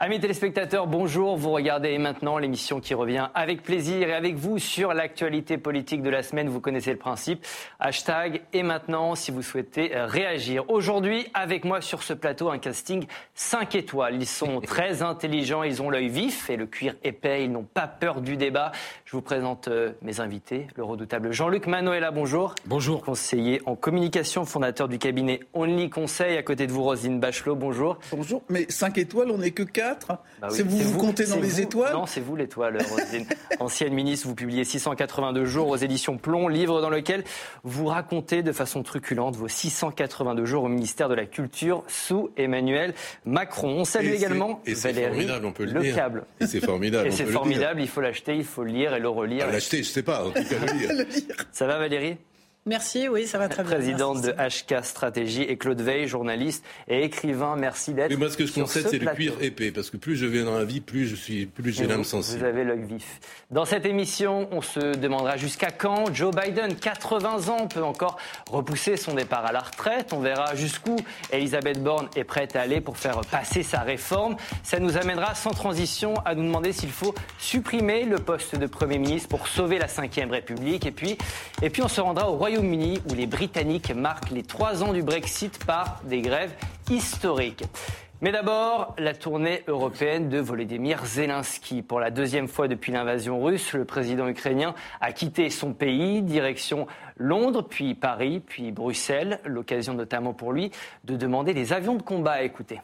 Amis téléspectateurs, bonjour. Vous regardez maintenant l'émission qui revient avec plaisir et avec vous sur l'actualité politique de la semaine. Vous connaissez le principe. Hashtag et maintenant si vous souhaitez réagir. Aujourd'hui, avec moi sur ce plateau, un casting 5 étoiles. Ils sont très intelligents, ils ont l'œil vif et le cuir épais. Ils n'ont pas peur du débat. Je vous présente euh, mes invités. Le redoutable Jean-Luc Manoela, bonjour. Bonjour. Conseiller en communication, fondateur du cabinet Only Conseil. À côté de vous, Rosine Bachelot, bonjour. Bonjour. Mais 5 étoiles, on n'est que 4 bah c'est vous, vous, comptez dans les étoiles Non, c'est vous l'étoile, Roselyne. Ancienne ministre, vous publiez 682 jours aux éditions Plomb, livre dans lequel vous racontez de façon truculente vos 682 jours au ministère de la Culture sous Emmanuel Macron. On salue également Valérie on peut le, câble. Et c'est formidable. Et c'est formidable, il faut l'acheter, il faut le lire et le relire. Ah, l'acheter, je sais pas, en tout cas le lire. Ça va Valérie? Merci, oui, ça va très bien. Présidente de HK Stratégie et Claude Veil, journaliste et écrivain. Merci d'être. moi, ce que je concède, c'est le cuir épais, parce que plus je vais dans la vie, plus je suis, plus j'ai l'âme sensible. Vous avez l'œil vif. Dans cette émission, on se demandera jusqu'à quand Joe Biden, 80 ans, peut encore repousser son départ à la retraite. On verra jusqu'où Elisabeth Borne est prête à aller pour faire passer sa réforme. Ça nous amènera sans transition à nous demander s'il faut supprimer le poste de Premier ministre pour sauver la Ve République. Et puis, et puis on se rendra au Royaume où les Britanniques marquent les trois ans du Brexit par des grèves historiques. Mais d'abord, la tournée européenne de Volodymyr Zelensky. Pour la deuxième fois depuis l'invasion russe, le président ukrainien a quitté son pays, direction Londres, puis Paris, puis Bruxelles. L'occasion notamment pour lui de demander des avions de combat. Écoutez.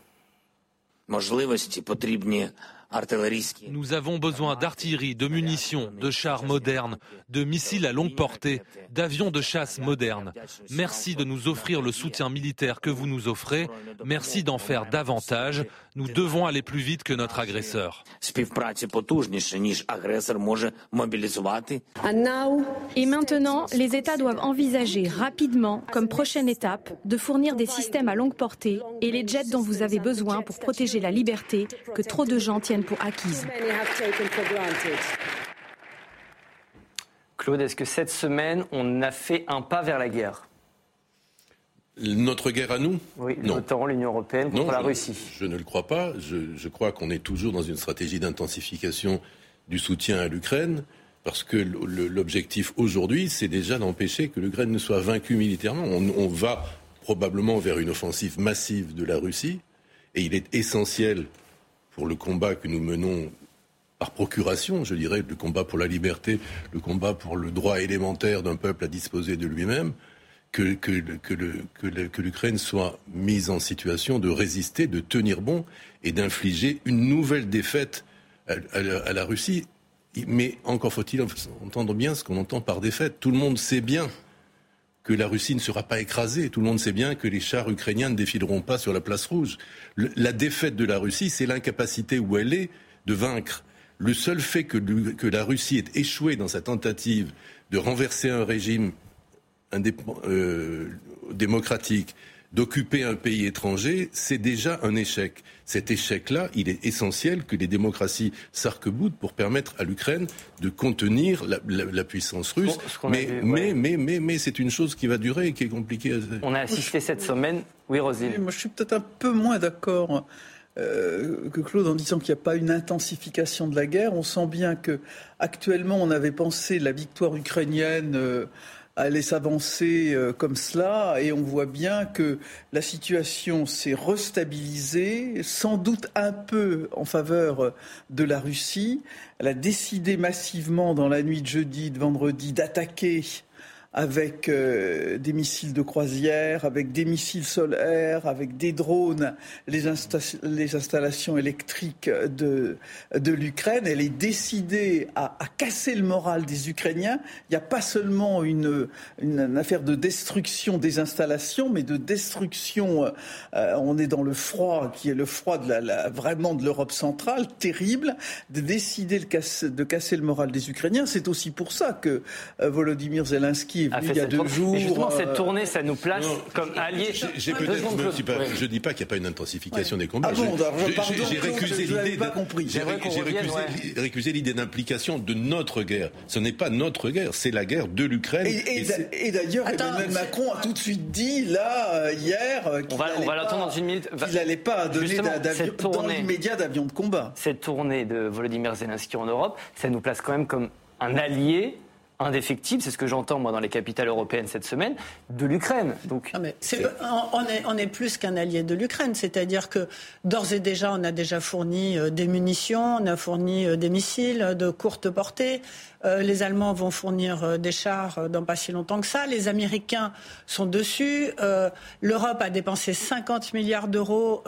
Nous avons besoin d'artillerie, de munitions, de chars modernes, de missiles à longue portée, d'avions de chasse modernes. Merci de nous offrir le soutien militaire que vous nous offrez. Merci d'en faire davantage. Nous devons aller plus vite que notre agresseur. Et maintenant, les États doivent envisager rapidement, comme prochaine étape, de fournir des systèmes à longue portée et les jets dont vous avez besoin pour protéger la liberté que trop de gens tiennent pour acquise. Claude, est-ce que cette semaine, on a fait un pas vers la guerre? Notre guerre à nous? Oui, notamment l'Union européenne contre la Russie. Je, ne le crois pas. Je, je crois qu'on est toujours dans une stratégie d'intensification du soutien à l'Ukraine, parce que l'objectif aujourd'hui, c'est déjà d'empêcher que l'Ukraine ne soit vaincue militairement. On, on, va probablement vers une offensive massive de la Russie, et il est essentiel pour le combat que nous menons par procuration, je dirais, le combat pour la liberté, le combat pour le droit élémentaire d'un peuple à disposer de lui-même, que, l'Ukraine soit mise en situation de résister, de tenir bon et d'infliger une nouvelle défaite à la Russie. Mais encore faut-il entendre bien ce qu'on entend par défaite. Tout le monde sait bien que la Russie ne sera pas écrasée. Tout le monde sait bien que les chars ukrainiens ne défileront pas sur la place rouge. la défaite de la Russie, c'est l'incapacité où elle est de vaincre. Le seul fait que, la Russie ait échoué dans sa tentative de renverser un régime euh, démocratique, d'occuper un pays étranger, c'est déjà un échec. Cet échec-là, il est essentiel que les démocraties s'arc-boutent pour permettre à l'Ukraine de contenir la, puissance russe. mais, mais, mais, mais, mais, c'est une chose qui va durer et qui est compliquée. On a assisté cette semaine. Oui, Rosine. moi, je suis peut-être un peu moins d'accord. Euh, que Claude en disant qu'il n'y a pas une intensification de la guerre. On sent bien que actuellement on avait pensé la victoire ukrainienne euh, allait s'avancer euh, comme cela et on voit bien que la situation s'est restabilisée, sans doute un peu en faveur de la Russie. Elle a décidé massivement dans la nuit de jeudi, de vendredi, d'attaquer avec euh, des missiles de croisière, avec des missiles solaires, avec des drones, les, installations électriques de, l'Ukraine. Elle est décidée à, casser le moral des Ukrainiens. Il n'y a pas seulement une, affaire de destruction des installations, mais de destruction. Euh, on est dans le froid, qui est le froid vraiment de l'Europe centrale, terrible. De décider de casser le moral des Ukrainiens, c'est aussi pour ça que euh, Volodymyr Zelensky est venu il y a deux jours. justement, cette tournée, ça nous place comme alliés. J'ai peut-être, je ne dis pas qu'il n'y a pas une intensification des combats. Ah j'ai récusé l'idée. J'ai récusé l'idée d'implication de notre guerre. Ce n'est pas notre guerre, c'est la guerre de l'Ukraine. Et, d'ailleurs, Emmanuel Macron a tout de suite dit là euh, hier euh, qu'il n'allait pas donner dans l'immédiat d'avions de combat. Cette tournée de Volodymyr Zelensky en Europe, ça nous place quand même comme un allié indéfectible, c'est ce que j'entends moi dans les capitales européennes cette semaine, de l'Ukraine. Donc, on, est, on est plus qu'un allié de l'Ukraine, c'est-à-dire que d'ores et déjà, on a déjà fourni euh, des munitions, on a fourni euh, des missiles de courte portée. Euh, les Allemands vont fournir des chars dans pas si longtemps que ça. Les Américains sont dessus. L'Europe a dépensé 50 milliards d'euros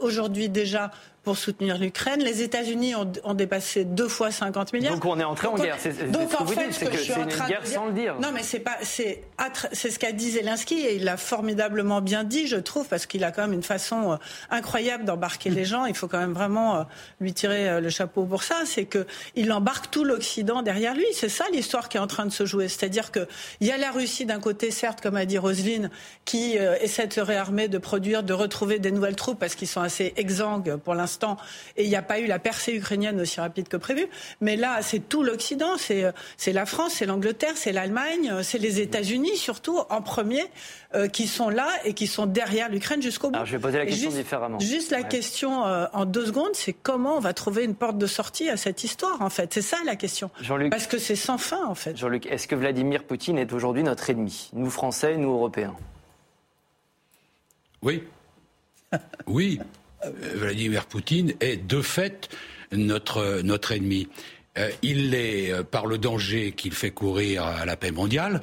aujourd'hui déjà pour soutenir l'Ukraine. Les États-Unis ont, dépassé deux fois 50 milliards. Donc on est entré en guerre. C'est, donc en fait, c'est que c'est une guerre sans le dire. Non, mais c'est pas, c'est, c'est ce qu'a dit Zelensky et il l'a formidablement bien dit, je trouve, parce qu'il a quand même une façon euh, incroyable d'embarquer les gens. Il faut quand même vraiment euh, lui tirer euh, le chapeau pour ça. C'est que il embarque tout l'Occident derrière lui. C'est ça l'histoire qui est en train de se jouer. C'est-à-dire que il y a la Russie d'un côté, certes, comme a dit Roselyne, qui essaie de se réarmer, de produire, de retrouver des nouvelles troupes parce qu'ils sont assez exsangues pour l'instant et il n'y a pas eu la percée ukrainienne aussi rapide que prévu. Mais là, c'est tout l'Occident, c'est euh, la France, c'est l'Angleterre, c'est l'Allemagne, euh, c'est les États-Unis surtout en premier euh, qui sont là et qui sont derrière l'Ukraine jusqu'au bout. Alors je vais poser la question différemment. Juste la question en deux secondes, c'est comment on va trouver une porte de sortie à cette histoire en fait? C'est ça la question. Parce que c'est sans fin en fait. Jean-Luc, est-ce que Vladimir Poutine est aujourd'hui notre ennemi, nous Français, nous Européens Oui. oui. Euh, Vladimir Poutine est de fait notre, notre ennemi. Euh, il l'est euh, par le danger qu'il fait courir à la paix mondiale,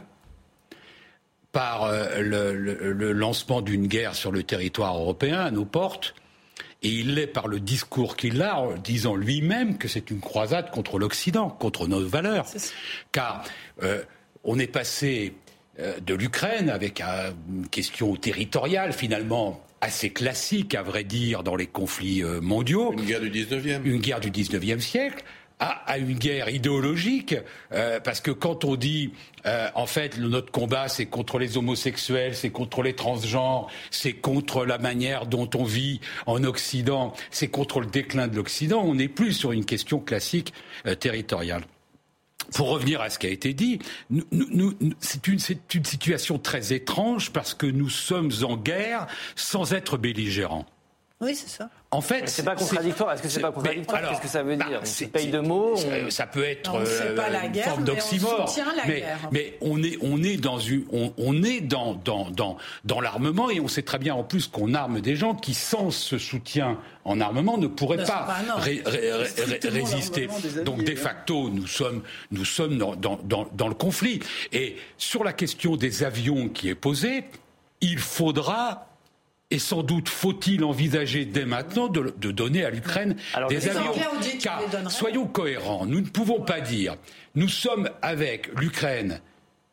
par le, lancement d'une guerre sur le territoire européen à nos portes, et il l'est par le discours qu'il a, en disant lui-même que c'est une croisade contre l'Occident, contre nos valeurs. Car on est passé de l'Ukraine avec une question territoriale finalement assez classique, à vrai dire, dans les conflits euh, mondiaux. Une guerre du 19e. Une guerre du 19e siècle. À, une guerre idéologique, euh, parce que quand on dit, euh, en fait, notre combat, c'est contre les homosexuels, c'est contre les transgenres, c'est contre la manière dont on vit en Occident, c'est contre le déclin de l'Occident, on n'est plus sur une question classique territoriale pour revenir à ce qui a été dit, c'est une, une situation très étrange parce que nous sommes en guerre sans être belligérants. Oui, c'est ça. En fait, c'est pas contradictoire. Est-ce que c'est pas contradictoire Qu'est-ce que ça veut bah, dire C'est paye de mots. Ça, peut être euh, une forme d'oxymore. Mais, mais, on est on est dans une on, est dans dans dans dans l'armement et on sait très bien en plus qu'on arme des gens qui sans ce soutien en armement ne pourraient pas, résister. Donc de facto, nous sommes nous sommes dans, dans dans le conflit. Et sur la question des avions qui est posée, il faudra et sans doute faut-il envisager dès maintenant de, donner à l'Ukraine des avions. Car, soyons cohérents, nous ne pouvons pas dire nous sommes avec l'Ukraine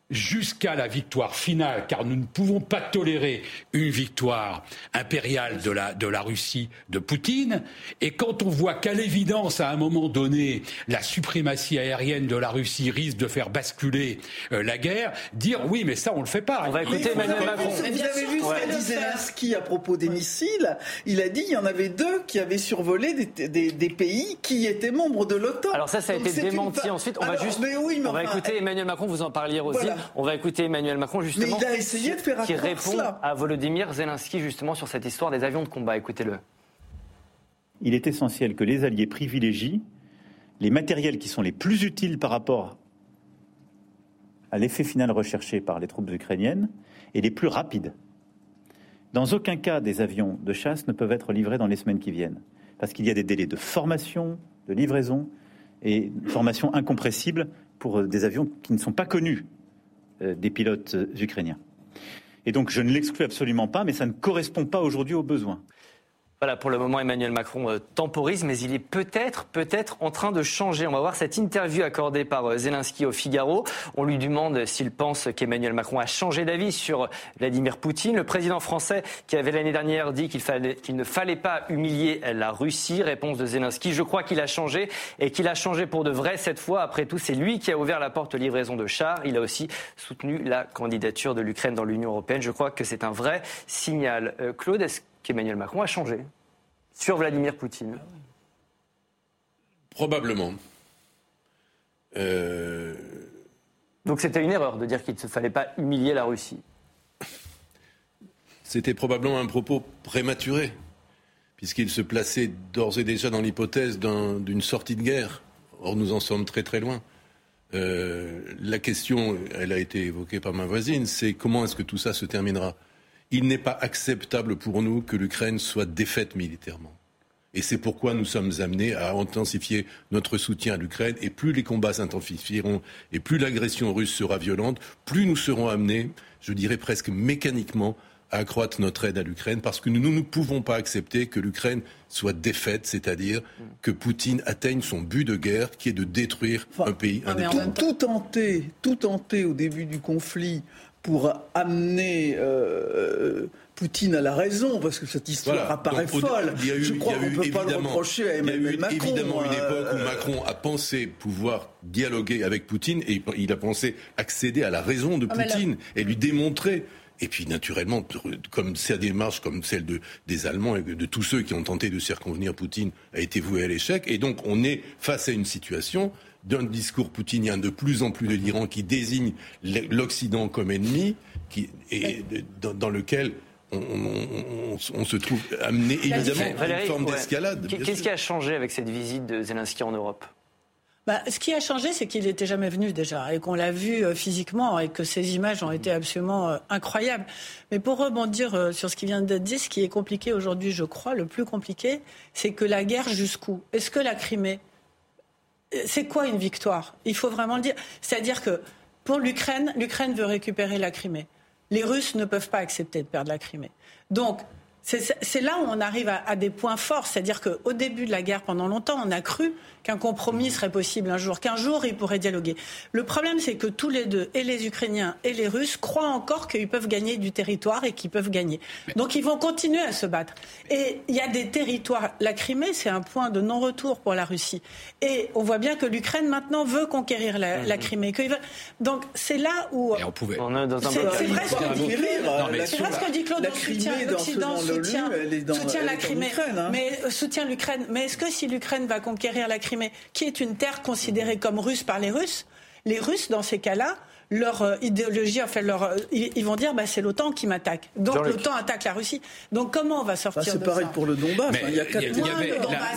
jusqu'à la victoire finale, car nous ne pouvons pas tolérer une victoire impériale de la, de la Russie de Poutine. Et quand on voit qu'à l'évidence, à un moment donné, la suprématie aérienne de la Russie risque de faire basculer euh, la guerre, dire oui, mais ça, on le fait pas. On va écouter Emmanuel Macron. Vous avez vu ce qu'a dit Zelensky à propos des missiles? Il a dit il y en avait deux qui avaient survolé des, des, pays qui étaient membres de l'OTAN. Alors ça, ça a été démenti ensuite. On va juste, on va écouter Emmanuel Macron, vous en parliez aussi. On va écouter Emmanuel Macron justement. qui répond à Volodymyr Zelensky justement sur cette histoire des avions de combat. Écoutez-le. Il est essentiel que les alliés privilégient les matériels qui sont les plus utiles par rapport à l'effet final recherché par les troupes ukrainiennes et les plus rapides. Dans aucun cas, des avions de chasse ne peuvent être livrés dans les semaines qui viennent, parce qu'il y a des délais de formation, de livraison et formation incompressible pour des avions qui ne sont pas connus euh, des pilotes euh, ukrainiens. Et donc je ne l'exclus absolument pas, mais ça ne correspond pas aujourd'hui aux besoins. Voilà, pour le moment, Emmanuel Macron euh, temporise, mais il est peut-être, peut-être en train de changer. On va voir cette interview accordée par euh, Zelensky au Figaro. On lui demande s'il pense qu'Emmanuel Macron a changé d'avis sur Vladimir Poutine. Le président français, qui avait l'année dernière dit qu'il ne fallait pas humilier la Russie, réponse de Zelensky. Je crois qu'il a changé et qu'il a changé pour de vrai cette fois. Après tout, c'est lui qui a ouvert la porte aux livraisons de chars. Il a aussi soutenu la candidature de l'Ukraine dans l'Union européenne. Je crois que c'est un vrai signal. Euh, Claude, est-ce qu'Emmanuel Macron a changé sur Vladimir Poutine Probablement. Euh, Donc c'était une erreur de dire qu'il ne fallait pas humilier la Russie. C'était probablement un propos prématuré, puisqu'il se plaçait d'ores et déjà dans l'hypothèse d'une sortie de guerre. Or, nous en sommes très très loin. Euh, la question, elle a été évoquée par ma voisine, c'est comment est-ce que tout ça se terminera? Il n'est pas acceptable pour nous que l'Ukraine soit défaite militairement. Et c'est pourquoi nous sommes amenés à intensifier notre soutien à l'Ukraine. Et plus les combats s'intensifieront et plus l'agression russe sera violente, plus nous serons amenés, je dirais presque mécaniquement, à accroître notre aide à l'Ukraine parce que nous ne pouvons pas accepter que l'Ukraine soit défaite, c'est-à-dire que Poutine atteigne son but de guerre qui est de détruire un pays indépendant. Tout, tout tenté, tout tenté au début du conflit pour amener euh, Poutine à la raison, parce que cette histoire apparaît folle. Je crois qu'on ne peut pas le reprocher à Emmanuel Macron. Il y a eu évidemment une euh, époque où Macron a pensé pouvoir dialoguer avec Poutine et il a pensé accéder à la raison de ah, Poutine et lui démontrer et puis, naturellement, comme sa démarche, comme celle de, des Allemands et de tous ceux qui ont tenté de circonvenir Poutine, a été vouée à l'échec. Et donc, on est face à une situation d'un discours poutinien de plus en plus délirant qui désigne l'Occident comme ennemi, qui, et dans, lequel on, se trouve amené évidemment à une forme d'escalade. Qu'est-ce qui a changé avec cette visite de Zelensky en Europe? Bah, ce qui a changé, c'est qu'il n'était jamais venu déjà et qu'on l'a vu euh, physiquement et que ces images ont été absolument euh, incroyables. Mais pour rebondir euh, sur ce qui vient d'être dit, ce qui est compliqué aujourd'hui, je crois, le plus compliqué, c'est que la guerre jusqu'où? Est-ce que la Crimée c'est quoi une victoire? Il faut vraiment le dire. C'est-à-dire que pour l'Ukraine, l'Ukraine veut récupérer la Crimée. Les Russes ne peuvent pas accepter de perdre la Crimée. Donc, c'est là où on arrive à, des points forts. C'est-à-dire qu'au début de la guerre, pendant longtemps, on a cru qu'un compromis serait possible un jour, qu'un jour ils pourraient dialoguer. Le problème, c'est que tous les deux, et les Ukrainiens et les Russes, croient encore qu'ils peuvent gagner du territoire et qu'ils peuvent gagner. Donc ils vont continuer à se battre. Et il y a des territoires. La Crimée, c'est un point de non-retour pour la Russie. Et on voit bien que l'Ukraine maintenant veut conquérir la, mhm. Crimée. Donc c'est là où. Et on pouvait. C'est vrai ce que dit C'est vrai ce que dit Claude. L'Occident soutient, soutient la Crimée, hein. mais euh, soutient l'Ukraine. Mais est-ce que si l'Ukraine va conquérir la Crimée qui est une terre considérée comme russe par les Russes, les Russes, dans ces cas-là, leur euh, idéologie, enfin leur, euh, ils, vont dire bah, c'est l'OTAN qui m'attaque. Donc l'OTAN attaque la Russie. Donc comment on va sortir bah, C'est pareil pour le Donbass. il y a quatre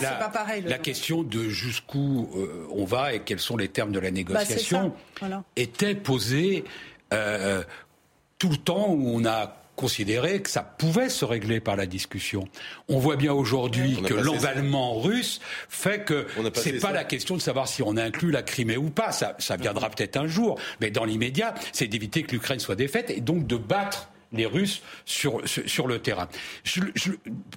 la, pas pareil, la question de jusqu'où euh, on va et quels sont les termes de la bah, négociation était posée tout le temps où on a considéré que ça pouvait se régler par la discussion. On voit bien aujourd'hui que l'emballement russe fait que c'est pas la question de savoir si on inclut la Crimée ou pas. Ça, ça viendra peut-être un jour. Mais dans l'immédiat, c'est d'éviter que l'Ukraine soit défaite et donc de battre les Russes sur, sur, le terrain. Je,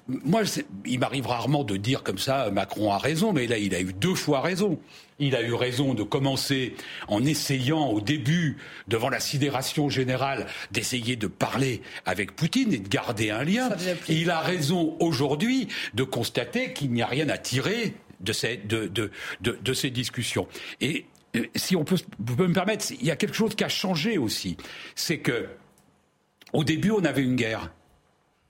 moi, il m'arrive rarement de dire comme ça Macron a raison, mais là, il a eu deux fois raison. Il a eu raison de commencer en essayant au début, devant la sidération générale, d'essayer de parler avec Poutine et de garder un lien. Et il a raison aujourd'hui de constater qu'il n'y a rien à tirer de ces, de, de, de, ces discussions. Et euh, si on peut, peut me permettre, il y a quelque chose qui a changé aussi. C'est que au début, on avait une guerre.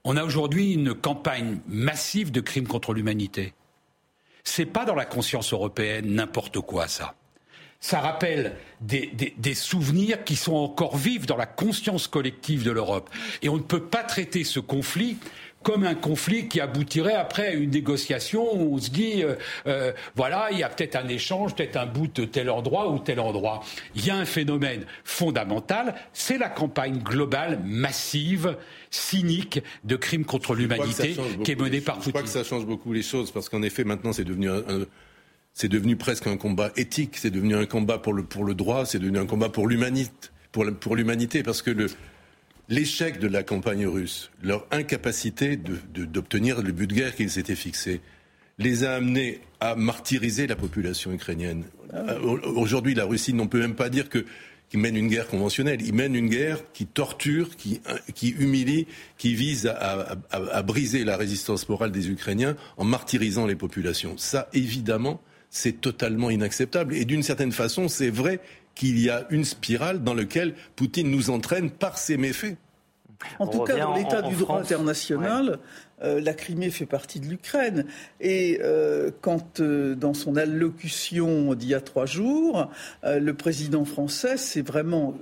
On a aujourd'hui une campagne massive de crimes contre l'humanité. C'est pas dans la conscience européenne n'importe quoi, ça. Ça rappelle des, souvenirs qui sont encore vifs dans la conscience collective de l'Europe. Et on ne peut pas traiter ce conflit comme un conflit qui aboutirait après à une négociation où on se dit, euh, euh, voilà, il y a peut-être un échange, peut-être un bout de tel endroit ou tel endroit. Il y a un phénomène fondamental, c'est la campagne globale, massive, cynique de crimes contre l'humanité qui est menée par Poutine. Je crois que ça change beaucoup les choses parce qu'en effet, maintenant, c'est devenu c'est devenu presque un combat éthique, c'est devenu un combat pour le, pour le droit, c'est devenu un combat pour l'humanité, pour, pour l'humanité, parce que le, l'échec de la campagne russe, leur incapacité d'obtenir le but de guerre qu'ils s'étaient fixé, les a amenés à martyriser la population ukrainienne. Ah aujourd'hui, la Russie n'en peut même pas dire que qui mène une guerre conventionnelle. Il mène une guerre qui torture, qui, qui humilie, qui vise à, à, briser la résistance morale des Ukrainiens en martyrisant les populations. Ça, évidemment, c'est totalement inacceptable. Et d'une certaine façon, c'est vrai qu'il y a une spirale dans laquelle Poutine nous entraîne par ses méfaits. En tout cas, dans l'état du droit international, euh, la Crimée fait partie de l'Ukraine. Et euh, quand, euh, dans son allocution d'il y a trois jours, le président français s'est vraiment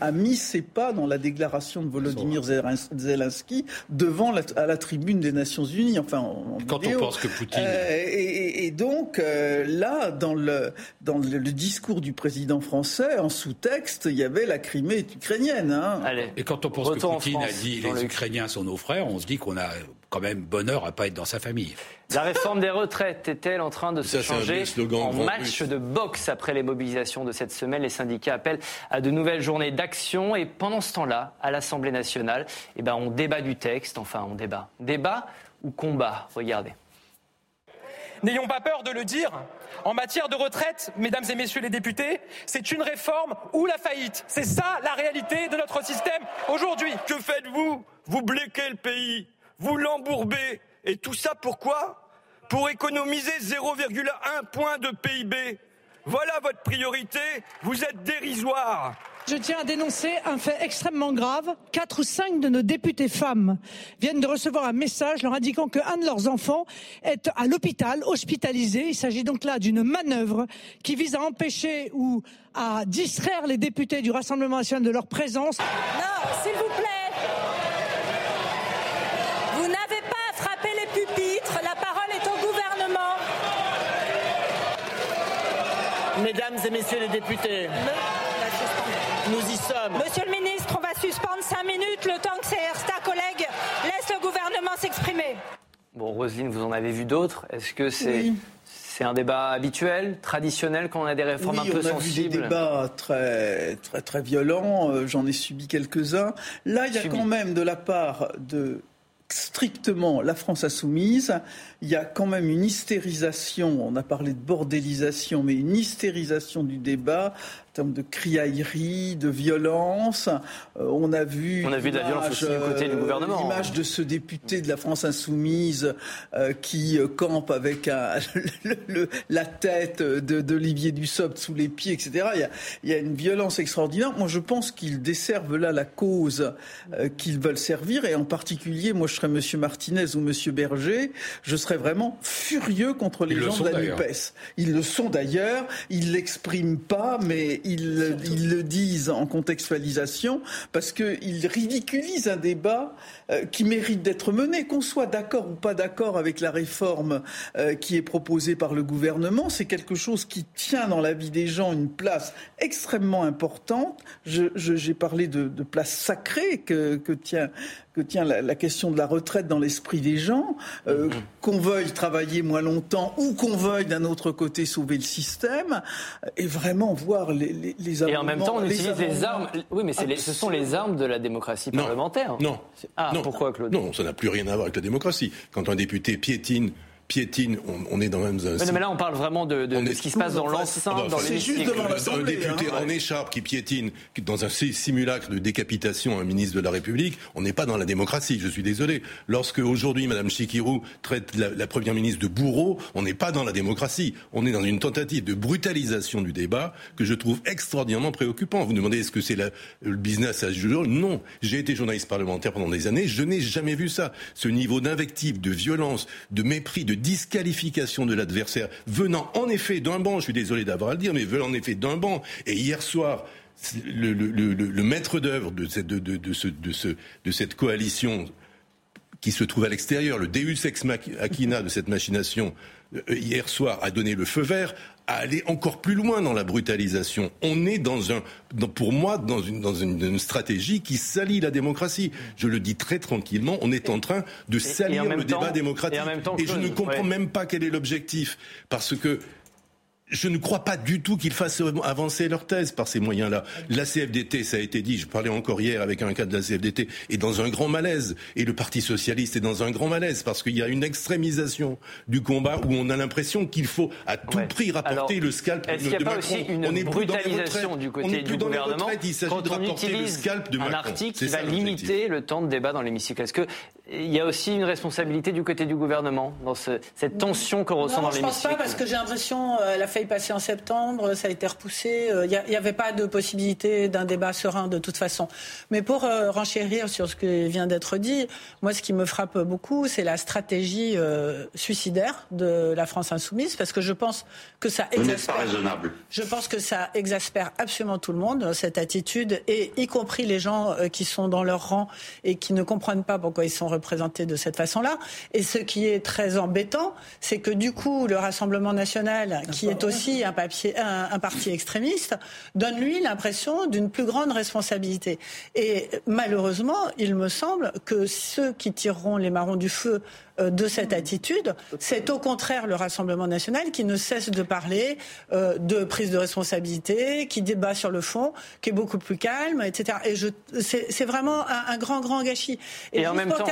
a mis ses pas dans la déclaration de Volodymyr Zelensky devant la, à la tribune des Nations Unies. Enfin, quand on pense que Poutine. Et, donc là, dans le dans le, discours du président français, en sous-texte, il y avait la Crimée est ukrainienne. Hein. et quand on pense que Poutine a dit les Ukrainiens sont nos frères, on se dit qu'on a quand même bonheur à pas être dans sa famille. La réforme des retraites est-elle en train de se changer en match de boxe après les mobilisations de cette semaine? Les syndicats appellent à de nouvelles journées d'action et pendant ce temps-là, à l'Assemblée nationale, eh ben, on débat du texte, enfin on débat. Débat ou combat? Regardez. N'ayons pas peur de le dire. En matière de retraite, mesdames et messieurs les députés, c'est une réforme ou la faillite. C'est ça la réalité de notre système aujourd'hui. Que faites-vous? Vous bloquez le pays vous l'embourbez. Et tout ça pourquoi? Pour économiser 0,1 point de PIB. Voilà votre priorité. Vous êtes dérisoire. Je tiens à dénoncer un fait extrêmement grave. Quatre ou cinq de nos députés femmes viennent de recevoir un message leur indiquant qu'un de leurs enfants est à l'hôpital, hospitalisé. Il s'agit donc là d'une manœuvre qui vise à empêcher ou à distraire les députés du Rassemblement national de leur présence. Non, s'il vous plaît. Et messieurs les députés, nous y sommes. Monsieur le ministre, on va suspendre cinq minutes le temps que certains collègues laissent le gouvernement s'exprimer. Bon, Roselyne, vous en avez vu d'autres. Est-ce que c'est c'est un débat habituel, traditionnel, quand on a des réformes un peu on a sensibles. Vu des débats très, très, très violents. Euh, j'en ai subi quelques-uns. Là, il y a quand même de la part de strictement la France insoumise, il y a quand même une hystérisation, on a parlé de bordélisation, mais une hystérisation du débat en termes de criaillerie, de violence. Euh, on a vu, on a vu de la violence aussi du côté du gouvernement. Euh, l'image de ce député de la France insoumise euh, qui campe avec la tête d'Olivier Dussopt sous les pieds, etc. Il y, a, il y, a, une violence extraordinaire. Moi, je pense qu'ils desservent là la cause qu'ils veulent servir, et en particulier, moi, je serais Monsieur Martinez ou Monsieur Berger, je serais vraiment furieux contre les gens de la NUPES. Ils le sont d'ailleurs, ils l'expriment pas, mais ils, ils, le disent en contextualisation parce qu'ils ridiculisent un débat euh, qui mérite d'être mené. Qu'on soit d'accord ou pas d'accord avec la réforme euh, qui est proposée par le gouvernement, c'est quelque chose qui tient dans la vie des gens une place extrêmement importante. J'ai je, parlé de, de, place sacrée que, que tient que tient la, question de la retraite dans l'esprit des gens, euh, mm-hmm. qu'on veuille travailler moins longtemps ou qu'on veuille d'un autre côté sauver le système, et vraiment voir les, les, les Et en même temps, on utilise les armes. Oui, mais ce sont les armes de la démocratie parlementaire. Non. Ah, pourquoi, Claude? Non, ça n'a plus rien à voir avec la démocratie. Quand un député piétine piétine, on, est dans même un. Mais, là, on parle vraiment de, ce qui se passe dans l'enceinte, dans les. juste Un député hein, en écharpe qui piétine dans un simulacre de décapitation un ministre de la République, on n'est pas dans la démocratie. Je suis désolé. Lorsque aujourd'hui Madame Chikirou traite la, première ministre de bourreau, on n'est pas dans la démocratie. On est dans une tentative de brutalisation du débat que je trouve extraordinairement préoccupant. Vous demandez est-ce que c'est le business à jour Non. J'ai été journaliste parlementaire pendant des années. Je n'ai jamais vu ça. Ce niveau d'invective, de violence, de mépris, de disqualification de l'adversaire venant en effet d'un banc, je suis désolé d'avoir à le dire, mais venant en effet d'un banc. Et hier soir, le, maître d'œuvre de cette, de, cette coalition qui se trouve à l'extérieur, le Deus ex machina de cette machination, euh, hier soir a donné le feu vert à aller encore plus loin dans la brutalisation. On est dans un, pour moi, dans une, dans une, stratégie qui salit la démocratie. Je le dis très tranquillement, on est en train de salir le débat démocratique. Et, je ne comprends même pas quel est l'objectif. Parce que je ne crois pas du tout qu'ils fassent avancer leur thèse par ces moyens-là. La CFDT, ça a été dit, je parlais encore hier avec un cadre de la CFDT, est dans un grand malaise. Et le Parti Socialiste est dans un grand malaise parce qu'il y a une extrémisation du combat où on a l'impression qu'il faut à tout prix rapporter le scalp de, de Macron. Aussi une on n'est plus dans les du côté on n'est plus du dans les il s'agit de rapporter le scalp de Macron. Un article qui va limiter le temps de débat dans l'hémicycle. Est-ce que il y a aussi une responsabilité du côté du gouvernement dans cette tension qu'on ressent dans l'hémicycle. Je pense pas parce que j'ai l'impression euh, elle a failli passer en septembre, ça a été repoussé. Il euh, n'y avait pas de possibilité d'un débat serein de toute façon. Mais pour euh, renchérir sur ce qui vient d'être dit, moi ce qui me frappe beaucoup, c'est la stratégie suicidaire de la France insoumise parce que je pense que ça exaspère. Pas raisonnable. Je pense que ça exaspère absolument tout le monde cette attitude et y compris les gens qui sont dans leur rang et qui ne comprennent pas pourquoi ils sont représentés de cette façon-là. Et ce qui est très embêtant, c'est que du coup, le Rassemblement national, qui est aussi un, un, parti extrémiste, donne lui l'impression d'une plus grande responsabilité. Et malheureusement, il me semble que ceux qui tireront les marrons du feu de cette attitude, c'est au contraire le Rassemblement national qui ne cesse de parler euh, de prise de responsabilité, qui débat sur le fond, qui est beaucoup plus calme, etc. Et c'est vraiment un, grand, grand gâchis. Et, en même temps,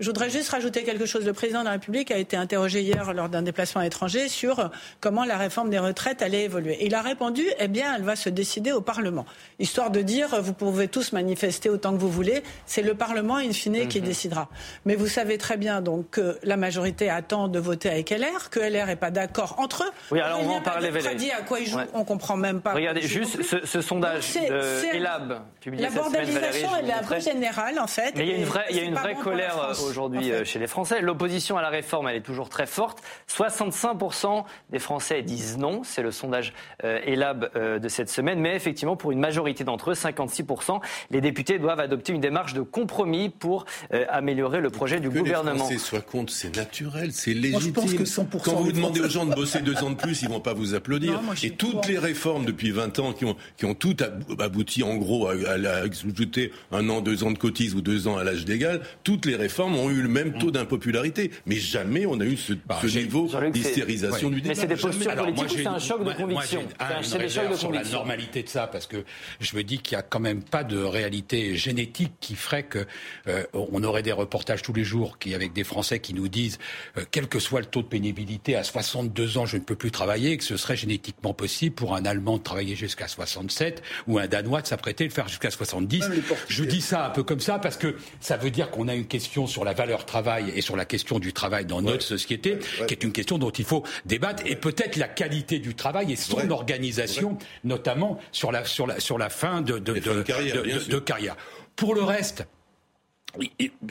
je voudrais juste rajouter quelque chose. Le président de la République a été interrogé hier lors d'un déplacement étranger sur comment la réforme des retraites allait évoluer. il a répondu, eh bien, elle va se décider au Parlement. Histoire de dire, vous pouvez tous manifester autant que vous voulez, c'est le Parlement, in fine, qui mhm. décidera. Mais vous savez très bien, donc, que la majorité attend de voter avec LR, que LR n'est pas d'accord entre eux. Oui, alors on va en parler, Valérie. à quoi ils jouent, on comprend même pas. Regardez, juste ce, sondage de Elab, publié La bordélisation, elle est un peu générale, en fait. Mais il y a une vraie, il y a une vraie colère aujourd'hui euh, chez les Français. L'opposition à la réforme, elle est toujours très forte. 65% des Français disent non. C'est le sondage euh, ELAB euh, de cette semaine. Mais effectivement, pour une majorité d'entre eux, 56%, les députés doivent adopter une démarche de compromis pour améliorer le projet du gouvernement. Contre, c'est naturel, c'est légitime. Quand vous demandez aux gens de bosser deux ans de plus, ils vont pas vous applaudir. Et toutes les réformes depuis 20 ans qui ont, qui ont toutes abouti en gros à, à, ajouter un an, deux ans de cotise ou deux ans à l'âge légal, toutes les réformes ont eu le même taux d'impopularité. Mais jamais on a eu ce, bah, niveau d'hystérisation du débat. Mais c'est des postures politiques ou c'est un choc de conviction C'est des chocs de conviction. la normalité de ça, parce que je me dis qu'il n'y a quand même pas de réalité génétique qui ferait que euh, on aurait des reportages tous les jours qui, avec des Français qui nous disent, euh, quel que soit le taux de pénibilité, à 62 ans, je ne peux plus travailler, que ce serait génétiquement possible pour un Allemand de travailler jusqu'à 67 ou un Danois de s'apprêter à le faire jusqu'à 70. Je dis ça un peu comme ça parce que ça veut dire qu'on a une question sur la valeur travail et sur la question du travail dans notre société, qui est une question dont il faut débattre, et peut-être la qualité du travail et son organisation, notamment sur la, sur, la, sur la fin de, de, de, carrière, de carrière. Pour le reste,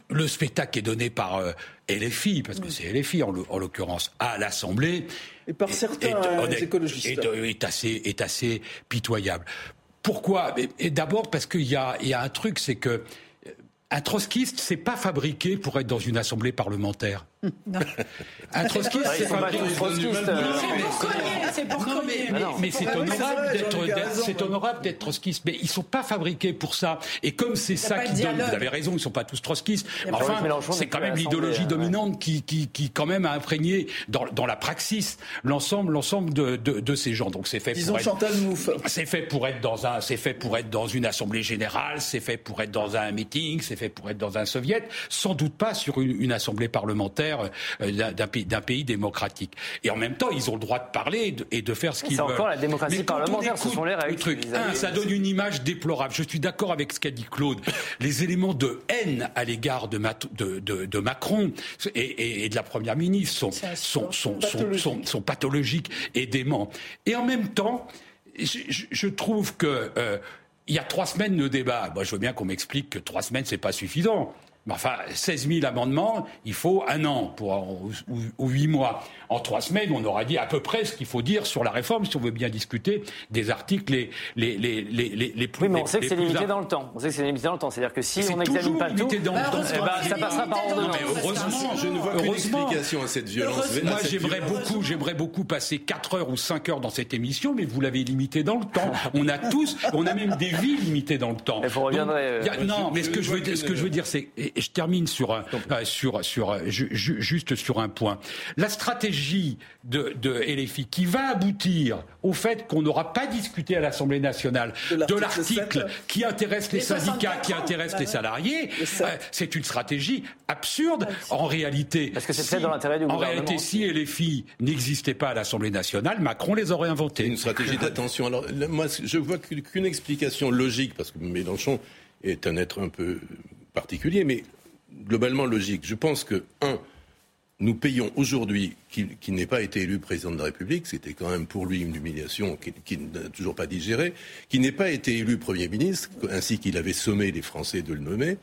le spectacle est donné par euh, LFI, parce que c'est LFI en l'occurrence, à l'Assemblée. Et par certains écologistes. Est, assez, est assez pitoyable. Pourquoi? D'abord parce qu'il y a, y a un truc, c'est que un trotskiste, c'est pas fabriqué pour être dans une assemblée parlementaire. Un trotskiste, c'est fabriqué. C'est pour Mais c'est honorable d'être, c'est honorable d'être trotskiste, mais ils sont pas fabriqués pour ça. Et comme c'est ça qui donne, vous avez raison, ils sont pas tous trotskistes. Enfin, c'est quand même l'idéologie dominante qui, qui, qui, quand même a imprégné dans, dans la praxis l'ensemble, l'ensemble de, de, de, ces gens. Donc c'est fait pour être, c'est fait pour être dans un, c'est fait pour être dans une assemblée générale, c'est fait pour être dans un meeting, c'est fait pour être dans un soviet, sans doute pas sur une, assemblée parlementaire euh, d'un pays, pays, démocratique. Et en même temps, ils ont le droit de parler et de, faire ce qu'ils veulent. C'est encore la démocratie parlementaire, ce sont les règles. Truc, ça donne une image déplorable. Je suis d'accord avec ce qu'a dit Claude. Les éléments de haine à l'égard de, de, Macron et, de la Première ministre sont, sont, sont, sont, pathologiques et déments. Et en même temps, je, trouve que euh, il y a trois semaines de débat. Moi, je veux bien qu'on m'explique que trois semaines, c'est pas suffisant. Mais enfin, 16 000 amendements, il faut un an pour, ou huit mois en trois semaines, on aura dit à peu près ce qu'il faut dire sur la réforme, si on veut bien discuter des articles les, les, les, les, les plus. Oui, mais on sait que c'est limité dans le temps. On sait que c'est limité dans le temps. C'est-à-dire que si on n'examine pas tout, dans le temps. Eh ben, ça passera par ordonnance. Heureusement, je ne vois qu'une explication à cette violence. Moi, j'aimerais beaucoup, j'aimerais beaucoup passer 4 heures ou 5 heures dans cette émission, mais vous l'avez limité dans le temps. On a tous, on a même des vies limitées dans le temps. Il faut reviendrait. non, mais ce que je veux, ce que je veux dire, c'est je termine sur un, euh, sur, sur, juste sur un point. La stratégie de, de LFI qui va aboutir au fait qu'on n'aura pas discuté à l'Assemblée nationale de l'article qui intéresse les syndicats, qui intéresse les salariés, c'est une stratégie absurde. En réalité, parce que c'est dans l'intérêt du En réalité, si LFI n'existait pas à l'Assemblée nationale, Macron les aurait inventés. Une stratégie d'attention. Alors, moi, je vois qu'une explication logique, parce que Mélenchon est un être un peu particulier, mais globalement logique. Je pense que, un, nous payons aujourd'hui, qu'il n'ait pas été élu président de la République, c'était quand même pour lui une humiliation qu'il n'a toujours pas digérée, qu'il n'ait pas été élu Premier ministre, ainsi qu'il avait sommé les Français de le nommer.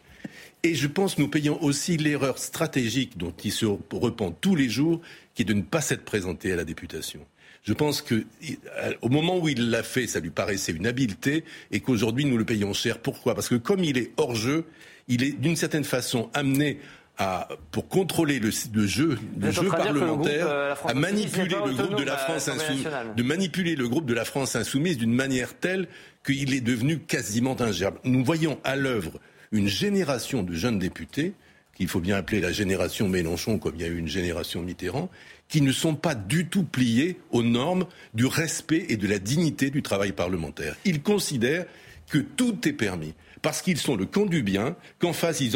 Et je pense que nous payons aussi l'erreur stratégique dont il se repent tous les jours, qui est de ne pas s'être présenté à la députation. Je pense que au moment où il l'a fait, ça lui paraissait une habileté et qu'aujourd'hui nous le payons cher. Pourquoi? Parce que comme il est hors jeu, il est d'une certaine façon amené à, pour contrôler le, jeu, le jeu parlementaire, euh, à manipuler le groupe de la France insoumise, de manipuler le groupe de la France insoumise d'une manière telle qu'il est devenu quasiment ingérable. Nous voyons à l'œuvre une génération de jeunes députés qu'il faut bien appeler la génération Mélenchon, comme il y a eu une génération Mitterrand, qui ne sont pas du tout pliés aux normes du respect et de la dignité du travail parlementaire. Ils considèrent que tout est permis parce qu'ils sont le camp du bien, qu'en face ils,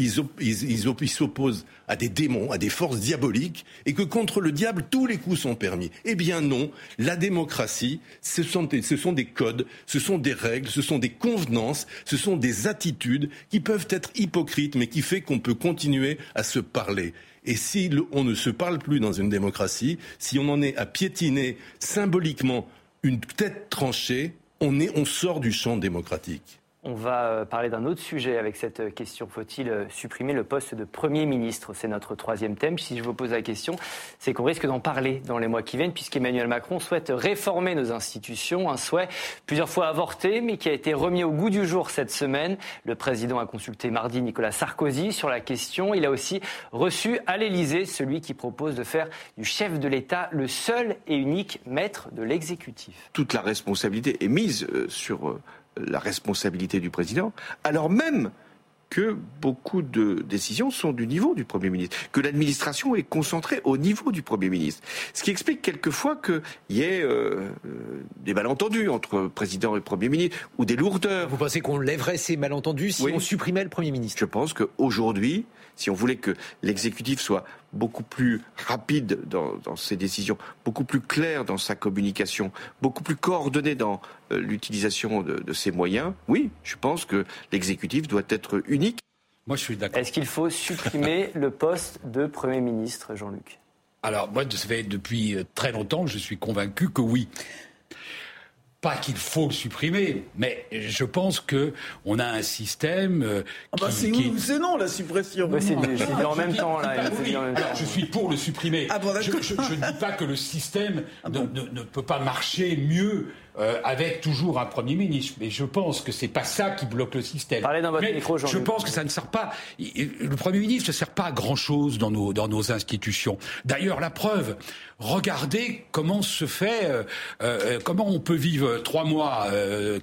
ils, s'opposent à des démons, à des forces diaboliques, et que contre le diable tous les coups sont permis. Eh bien non, la démocratie, ce sont, des, codes, ce sont des règles, ce sont des convenances, ce sont des attitudes qui peuvent être hypocrites, mais qui fait qu'on peut continuer à se parler. Et si on ne se parle plus dans une démocratie, si on en est à piétiner symboliquement une tête tranchée, on sort du champ démocratique. On va euh, parler d'un autre sujet avec cette question. Faut-il euh, supprimer le poste de Premier ministre? C'est notre troisième thème. Si je vous pose la question, c'est qu'on risque d'en parler dans les mois qui viennent, puisqu'Emmanuel Macron souhaite réformer nos institutions. Un souhait plusieurs fois avorté, mais qui a été remis au goût du jour cette semaine. Le président a consulté mardi Nicolas Sarkozy sur la question. Il a aussi reçu à l'Élysée celui qui propose de faire du chef de l'État le seul et unique maître de l'exécutif. Toute la responsabilité est mise euh, sur la responsabilité du président, alors même que beaucoup de décisions sont du niveau du Premier ministre, que l'administration est concentrée au niveau du Premier ministre. Ce qui explique quelquefois qu'il y ait euh, des malentendus entre président et Premier ministre, ou des lourdeurs. Vous pensez qu'on lèverait ces malentendus si on supprimait le Premier ministre? Je pense qu'aujourd'hui, si on voulait que l'exécutif soit beaucoup plus rapide dans, ses décisions, beaucoup plus clair dans sa communication, beaucoup plus coordonné dans euh, l'utilisation de, ses moyens, oui, je pense que l'exécutif doit être unique. Moi, je suis d'accord. Est-ce qu'il faut supprimer le poste de Premier ministre, Jean-Luc? Alors moi, ça fait depuis très longtemps que je suis convaincu que oui. Pas qu'il faut le supprimer, mais je pense que on a un système. Euh, ah bah c'est c'est non la suppression. c'est en même temps là. je suis pour le supprimer. Ah je, ne dis pas que le système ah ne, ne, peut pas marcher mieux euh, avec toujours un Premier ministre. Mais je pense que c'est pas ça qui bloque le système. Parlez dans votre micro, Je pense que ça ne sert pas. Le Premier ministre ne sert pas à grand chose dans nos, dans nos institutions. D'ailleurs, la preuve, regardez comment se fait, euh, euh, comment on peut vivre trois mois,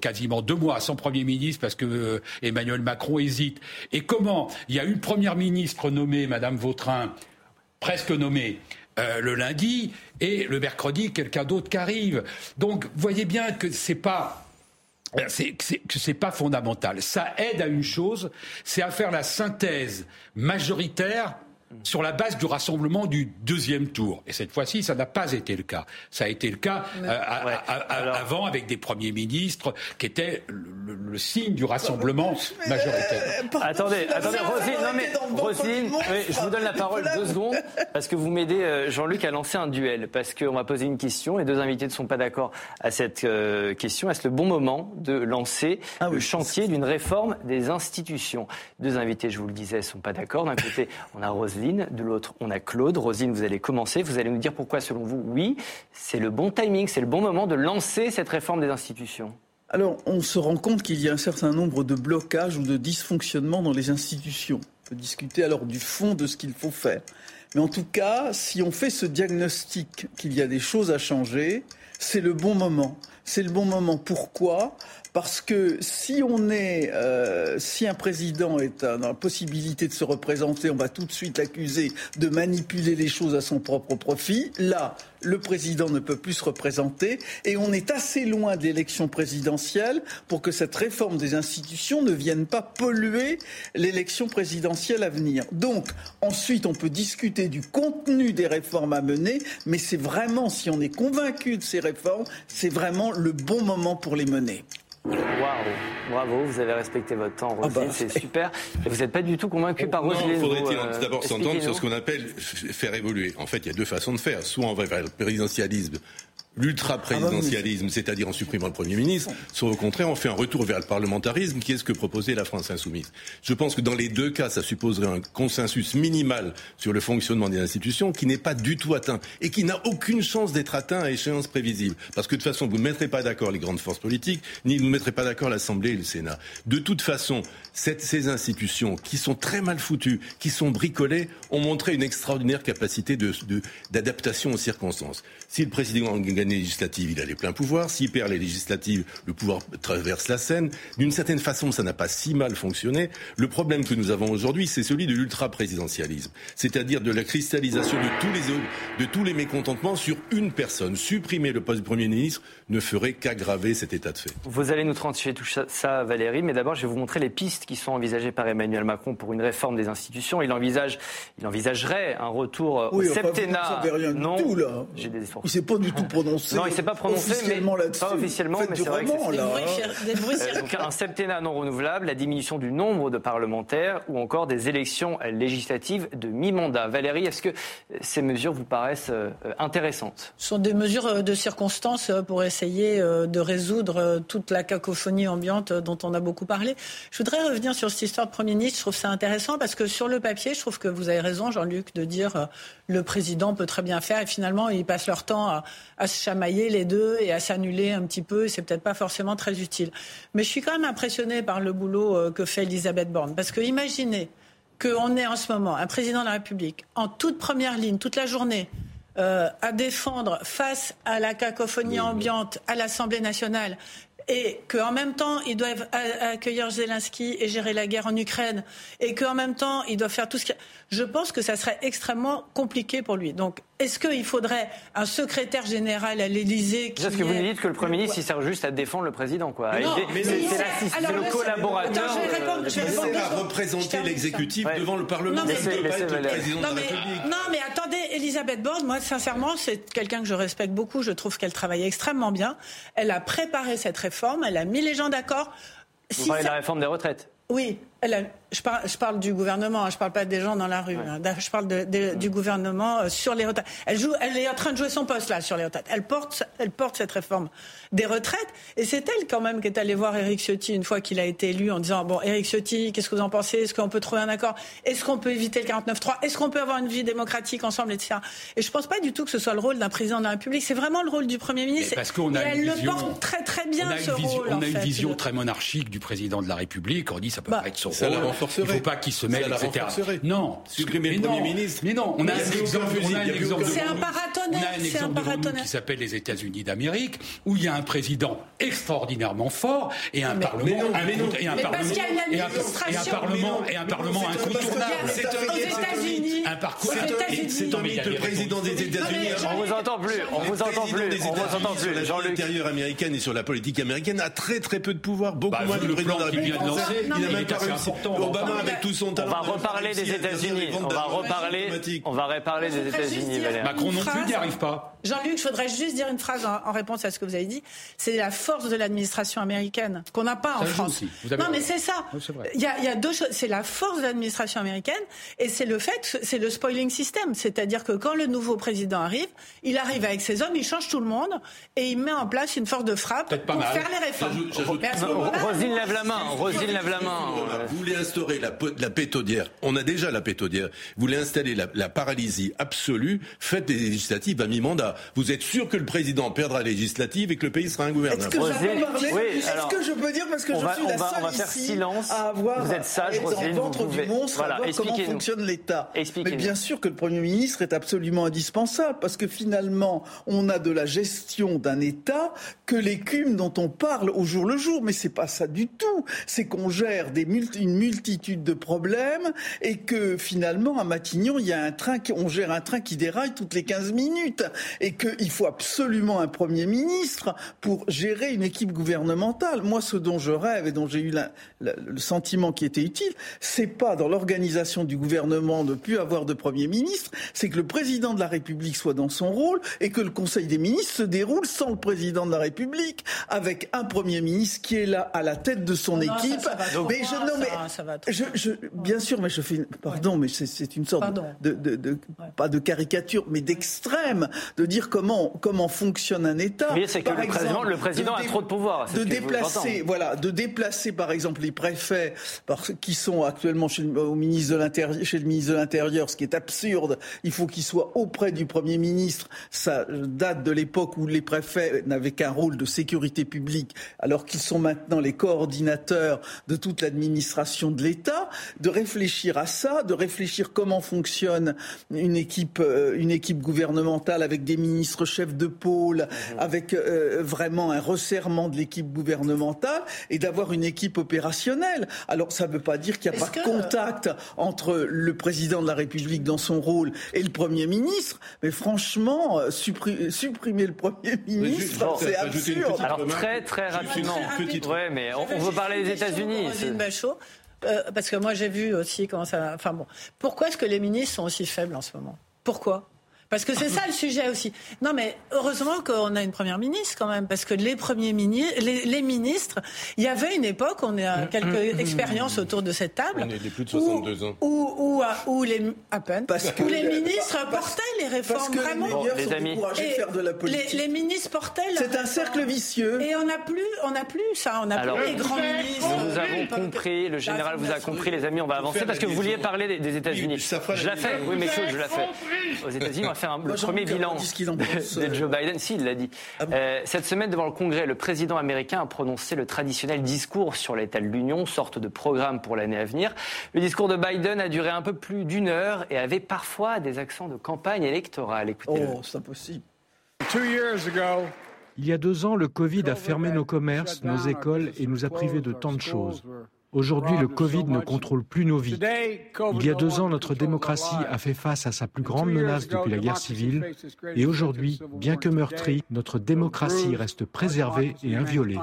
quasiment deux mois sans Premier ministre parce que Emmanuel Macron hésite. Et comment il y a une Première ministre nommée, Madame Vautrin, presque nommée. Euh, le lundi et le mercredi quelqu'un d'autre qui arrive. Donc voyez bien que c'est pas euh, c'est pas fondamental. Ça aide à une chose, c'est à faire la synthèse majoritaire sur la base du rassemblement du deuxième tour. Et cette fois-ci, ça n'a pas été le cas. Ça a été le cas euh, avant avec des premiers ministres qui étaient le, signe du rassemblement majoritaire. Euh, attendez, attendez, Rosine, non mais Rosine, je vous donne la parole deux secondes parce que vous m'aidez, euh, Jean-Luc, à lancer un duel parce qu'on va poser une question. Les deux invités ne sont pas d'accord à cette question. Est-ce le bon moment de lancer ah le chantier d'une réforme des institutions? Deux invités, je vous le disais, ne sont pas d'accord. D'un côté, on a De l'autre, on a Claude. Rosine, vous allez commencer. Vous allez nous dire pourquoi, selon vous, oui, c'est le bon timing, c'est le bon moment de lancer cette réforme des institutions. Alors, on se rend compte qu'il y a un certain nombre de blocages ou de dysfonctionnements dans les institutions. On peut discuter alors du fond de ce qu'il faut faire. Mais en tout cas, si on fait ce diagnostic qu'il y a des choses à changer, c'est le bon moment. C'est le bon moment. Pourquoi? Parce que si on est, euh, si un président est dans la possibilité de se représenter, on va tout de suite l'accuser de manipuler les choses à son propre profit. Là, le président ne peut plus se représenter et on est assez loin de l'élection présidentielle pour que cette réforme des institutions ne vienne pas polluer l'élection présidentielle à venir. Donc, ensuite, on peut discuter du contenu des réformes à mener, mais c'est vraiment, si on est convaincu de ces réformes, c'est vraiment le bon moment pour les mener. Waouh, bravo, vous avez respecté votre temps, ah Rosine, bah, c'est super. Et vous n'êtes pas du tout convaincu par Rosine. il faudrait euh, d'abord s'entendre sur ce qu'on appelle faire évoluer. En fait, il y a deux façons de faire. Soit on va vers le présidentialisme l'ultra-présidentialisme, c'est-à-dire en supprimant le Premier ministre, soit au contraire, on fait un retour vers le parlementarisme, qui est ce que proposait la France insoumise. Je pense que dans les deux cas, ça supposerait un consensus minimal sur le fonctionnement des institutions qui n'est pas du tout atteint et qui n'a aucune chance d'être atteint à échéance prévisible. Parce que de toute façon, vous ne mettrez pas d'accord les grandes forces politiques, ni vous ne mettrez pas d'accord l'Assemblée et le Sénat. De toute façon, ces institutions qui sont très mal foutues, qui sont bricolées, ont montré une extraordinaire capacité d'adaptation aux circonstances. Si le président les législatives, il a les pleins pouvoirs. S'il perd les législatives, le pouvoir traverse la scène. D'une certaine façon, ça n'a pas si mal fonctionné. Le problème que nous avons aujourd'hui, c'est celui de l'ultra-présidentialisme. C'est-à-dire de la cristallisation de tous, les, de tous les mécontentements sur une personne. Supprimer le poste de Premier ministre ne ferait qu'aggraver cet état de fait. Vous allez nous transférer tout ça, Valérie, mais d'abord, je vais vous montrer les pistes qui sont envisagées par Emmanuel Macron pour une réforme des institutions. Il, envisage, il envisagerait un retour au septennat. non, tout, là. J'ai des il s'est pas du tout prononcé. Non, il s'est pas prononcé, officiellement mais pas officiellement, mais c'est vrai que c'est donc un septennat non renouvelable, la diminution du nombre de parlementaires ou encore des élections législatives de mi-mandat. Valérie, est-ce que ces mesures vous paraissent euh, intéressantes? Ce sont des mesures euh, de circonstance euh, pour essayer de résoudre toute la cacophonie ambiante dont on a beaucoup parlé. Je voudrais revenir sur cette histoire de Premier ministre. Je trouve ça intéressant parce que sur le papier, je trouve que vous avez raison, Jean-Luc, de dire le président peut très bien faire et finalement, ils passent leur temps à, à se chamailler les deux et à s'annuler un petit peu. C'est peut-être pas forcément très utile. Mais je suis quand même impressionnée par le boulot euh, que fait Elisabeth Borne. Parce que imaginez qu'on est en ce moment un président de la République en toute première ligne, toute la journée, euh, à défendre face à la cacophonie ambiante à l'Assemblée nationale et qu'en même temps, ils doivent accueillir Zelensky et gérer la guerre en Ukraine, et qu'en même temps, ils doivent faire tout ce qui... Je pense que ça serait extrêmement compliqué pour lui. Donc, est-ce qu'il faudrait un secrétaire général à l'Élysée qui. Est-ce que vous nous dites que le Premier ministre, il sert juste à défendre le président, quoi C'est le collaborateur. C'est à représenter l'exécutif devant le Parlement. Non, mais, pas être le président de la République. Non, mais attendez, Elisabeth Borne, moi, sincèrement, c'est quelqu'un que je respecte beaucoup. Je trouve qu'elle travaille extrêmement bien. Elle a préparé cette réforme, elle a mis les gens d'accord. Vous parlez de la réforme des retraites? Oui, je, parle, du gouvernement, hein, je ne parle pas des gens dans la rue. Hein. je parle du gouvernement euh, sur les retraites. Elle, joue, elle est en train de jouer son poste là sur les retraites. Elle porte, elle porte cette réforme des retraites. Et c'est elle quand même qui est allée voir Éric Ciotti une fois qu'il a été élu en disant bon Éric Ciotti, qu'est-ce que vous en pensez? Est-ce qu'on peut trouver un accord? Est-ce qu'on peut éviter le 49-3 Est-ce qu'on peut avoir une vie démocratique ensemble, etc. Et je ne pense pas du tout que ce soit le rôle d'un président de la République. C'est vraiment le rôle du Premier ministre. parce qu'on a et elle le porte très très bien ce rôle. On a une vision très monarchique du président de la République. On dit ça peut bah, pas être son ça rôle. La. Il ne faut pas qu'il se mêle, etc. Non, supprimer le Premier ministre. Mais non, on a un exemple. C'est un paratonnerre. On a un exemple qui s'appelle les États-Unis d'Amérique, où il y a un président extraordinairement fort et un parlement et un parlement et un parlement et un parlement incontournable. C'est aux États-Unis. Un parcours. C'est un mythe. Le président des États-Unis. On vous entend plus. On vous entend plus. On vous entend plus. Sur l'intérieur américaine et sur la politique américaine a très très peu de pouvoir, beaucoup moins que le président de la République. Il a même pas réussi. Obama avec tout son talent. On va reparler des États-Unis. On va reparler. On va reparler des États-Unis. Macron non plus n'y arrive pas. Jean-Luc, je voudrais juste dire une phrase en réponse à ce que vous avez dit. C'est la force de l'administration américaine qu'on n'a pas en France. Non, mais c'est ça. Il y, a, deux choses. C'est la force de l'administration américaine et c'est le fait, c'est le spoiling system. C'est-à-dire que quand le nouveau président arrive, il arrive avec ses hommes, il change tout le monde et il met en place une force de frappe pour faire les réformes. Rosine lève la main. Rosine lève la main. Vous voulez instaurer la, la pétodière. On a déjà la pétodière. Vous voulez installer la, paralysie absolue. Faites des législatives à mi-mandat. Vous êtes sûr que le président perdra la législative et que le pays sera ingouverné Est-ce que, Est-ce que je peux dire parce que je suis la seule ici silence. à avoir vous êtes sage, dans le ventre du monstre, à voir comment fonctionne l'État. Mais bien sûr que le Premier ministre est absolument indispensable parce que finalement, on a de la gestion d'un État que l'écume dont on parle au jour le jour. Mais c'est pas ça du tout. C'est qu'on gère des une multitude de problèmes et que finalement, à Matignon, il y a un train, on gère un train qui déraille toutes les 15 minutes et qu'il faut absolument un Premier ministre pour gérer une équipe gouvernementale. Moi, ce dont je rêve et dont j'ai eu le sentiment qui était utile, c'est pas dans l'organisation du gouvernement de plus avoir de Premier ministre, c'est que le président de la République soit dans son rôle et que le Conseil des ministres se déroule sans le président de la République, avec un Premier ministre qui est là à la tête de son équipe. mais je, non, mais je, bien sûr, mais je fais, pardon, mais c'est une sorte de, de, de, pas de caricature, mais d'extrême, de dire comment comment fonctionne un État. Mais c'est que le, président, le président a trop de pouvoir. De déplacer, voilà, de déplacer par exemple les préfets qui sont actuellement chez, au ministre de l'Intérieur, chez le ministre de l'Intérieur, ce qui est absurde. Il faut qu'ils soient auprès du Premier ministre. Ça date de l'époque où les préfets n'avaient qu'un rôle de sécurité publique, alors qu'ils sont maintenant les coordinateurs de toute l'administration de l'État. De réfléchir à ça, de réfléchir comment fonctionne une équipe, euh, une équipe gouvernementale avec des ministres chefs de pôle, mmh. avec euh, vraiment un resserrement de l'équipe gouvernementale et d'avoir une équipe opérationnelle. Alors ça ne veut pas dire qu'il n'y a pas de contact entre le président de la République dans son rôle et le Premier ministre, mais franchement, euh, supprimer le Premier ministre, c'est absurde. Alors très très rapidement, ouais, mais on, veut parler des États-Unis. Euh, parce que moi j'ai vu aussi comment ça. Enfin bon, pourquoi est-ce que les ministres sont aussi faibles en ce moment? Pourquoi? Parce que c'est ça le sujet aussi. Non, mais heureusement qu'on a une première ministre quand même, parce que les premiers ministres, les, ministres, il y avait une époque, on a quelques mm, mm, mm. expériences autour de cette table. On est des plus de 62 ans. Où, où, les, à peine, parce que, où les ministres portaient les réformes parce que vraiment. Les, les amis, faire de la politique. Les, ministres portaient. C'est un cercle vicieux. Et on n'a plus, on n'a plus ça, on n'a plus les grands ministres. Nous avons compris, le général vous a compris, les amis, on va avancer parce que vous vouliez parler des, États-Unis. Je la fais, oui, mais je la fais. Aux États-Unis, on va faire un, le premier bilan de, Joe Biden. Si, il l'a dit. Ah euh, cette semaine, devant le Congrès, le président américain a prononcé le traditionnel discours sur l'état de l'Union, sorte de programme pour l'année à venir. Le discours de Biden a duré un peu plus d'une heure et avait parfois des accents de campagne électorale. Écoutez oh, c'est impossible. Il y a deux ans, le Covid a fermé nos commerces, nos écoles et nous a privés de tant de choses. Aujourd'hui, le Covid ne contrôle plus nos vies. Il y a deux ans, notre démocratie a fait face à sa plus grande menace depuis la guerre civile. Et aujourd'hui, bien que meurtrie, notre démocratie reste préservée et inviolée.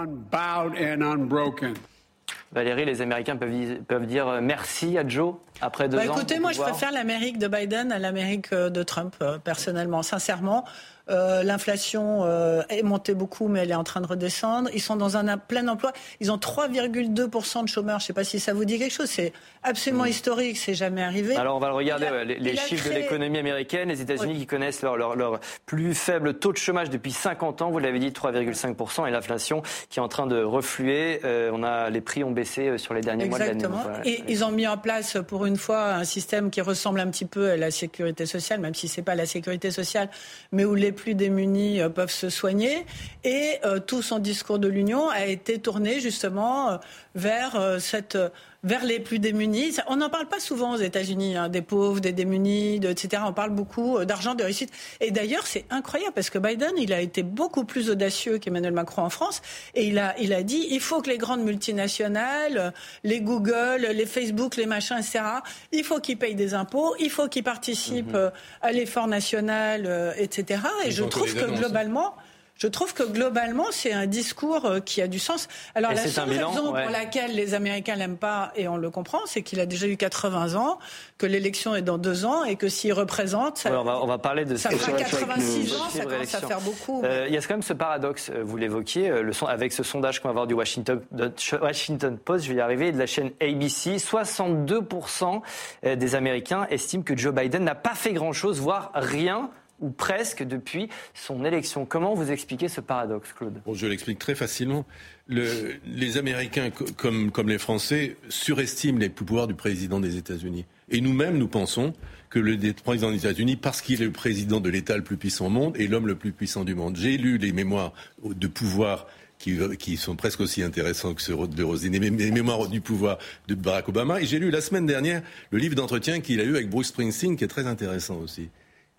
Valérie, les Américains peuvent, dire euh, merci à Joe après deux bah, ans. Écoutez, moi, je préfère l'Amérique de Biden à l'Amérique euh, de Trump, euh, personnellement, sincèrement. Euh, l'inflation euh, est montée beaucoup, mais elle est en train de redescendre. Ils sont dans un plein emploi. Ils ont 3,2% de chômeurs. Je ne sais pas si ça vous dit quelque chose. C'est absolument mm. historique. C'est jamais arrivé. Alors on va regarder les, chiffres de l'économie américaine. Les États-Unis qui connaissent leur, plus faible taux de chômage depuis 50 ans. Vous l'avez dit, 3,5%. Et l'inflation qui est en train de refluer. Euh, on a, les prix ont baissé sur les derniers mois de l'année. Exactement. Et ils ont mis en place pour une fois un système qui ressemble un petit peu à la sécurité sociale, même si c'est pas la sécurité sociale, mais où les plus démunis euh, peuvent se soigner. Et euh, tout son discours de l'Union a été tourné justement euh, vers cette vers les plus démunis. On n'en parle pas souvent aux États-Unis, hein, des pauvres, des démunis, etc. On parle beaucoup d'argent, de réussite. Et d'ailleurs, c'est incroyable parce que Biden, il a été beaucoup plus audacieux qu'Emmanuel Macron en France. Et il a, il a dit, il faut que les grandes multinationales, les Google, les Facebook, les machins, etc., il faut qu'ils payent des impôts, il faut qu'ils participent mhm. à l'effort national, etc. Et je trouve que globalement, je trouve que globalement, c'est un discours euh, qui a du sens. Alors, la seule raison pour laquelle les Américains l'aiment pas, et on le comprend, c'est qu'il a déjà eu 80 ans, que l'élection est dans deux ans, et que s'il représente, ça, on, va, parler de ça fera 86 ans, ça commence à faire beaucoup. Euh, il y a quand même ce paradoxe, euh, vous l'évoquiez, le avec ce sondage qu'on va avoir du Washington, Washington Post, je vais y arriver, de la chaîne ABC, 62% des Américains estiment que Joe Biden n'a pas fait grand-chose, voire rien ou presque, depuis son élection. Comment vous expliquez ce paradoxe, Claude? Je l'explique très facilement. les Américains, comme, comme les Français, surestiment les pouvoirs du président des États-Unis. Et nous-mêmes, nous pensons que le président des États-Unis, parce qu'il est le président de l'État le plus puissant au monde, est l'homme le plus puissant du monde. J'ai lu les mémoires de pouvoir qui, qui, sont presque aussi intéressants que ceux de Rosine, les mémoires du pouvoir de Barack Obama. Et j'ai lu la semaine dernière le livre d'entretien qu'il a eu avec Bruce Springsteen, qui est très intéressant aussi.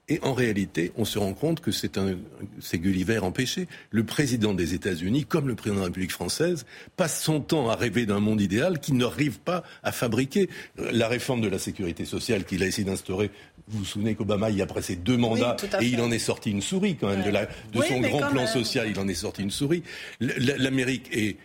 Et en réalité, on se rend compte que c'est un, c'est Gulliver empêché. Le président des États-Unis, comme le président de la République française, passe son temps à rêver d'un monde idéal qu'il n'arrive pas à fabriquer. La réforme de la sécurité sociale qu'il a essayé d'instaurer, vous vous souvenez qu'Obama, il a passé deux mandats et il en est sorti une souris quand même de, la, de son grand plan social. Il en est sorti une souris. L'Amérique est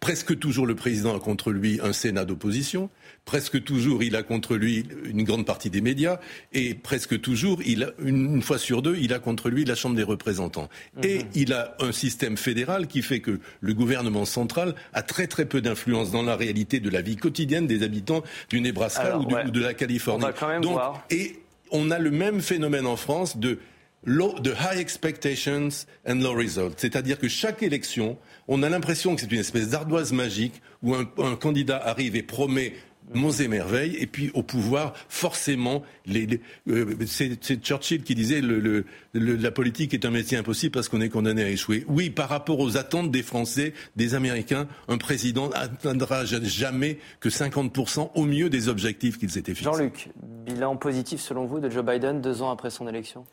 presque toujours le président a contre lui un Sénat d'opposition, presque toujours il a contre lui une grande partie des médias, et presque toujours, il a, une, fois sur deux, il a contre lui la Chambre des représentants. Et mhm. il a un système fédéral qui fait que le gouvernement central a très très peu d'influence dans la réalité de la vie quotidienne des habitants du Nebraska ou, de la Californie. Donc, Et on a le même phénomène en France de de high expectations and low results. C'est-à-dire que chaque élection, on a l'impression que c'est une espèce d'ardoise magique où un, candidat arrive et promet monts et merveilles, et puis au pouvoir, forcément, euh, c'est Churchill qui disait le, la politique est un métier impossible parce qu'on est condamné à échouer. Oui, par rapport aux attentes des Français, des Américains, un président n'atteindra jamais que 50% au mieux des objectifs qu'il s'était fixés. Jean-Luc, bilan positif selon vous de Joe Biden deux ans après son élection?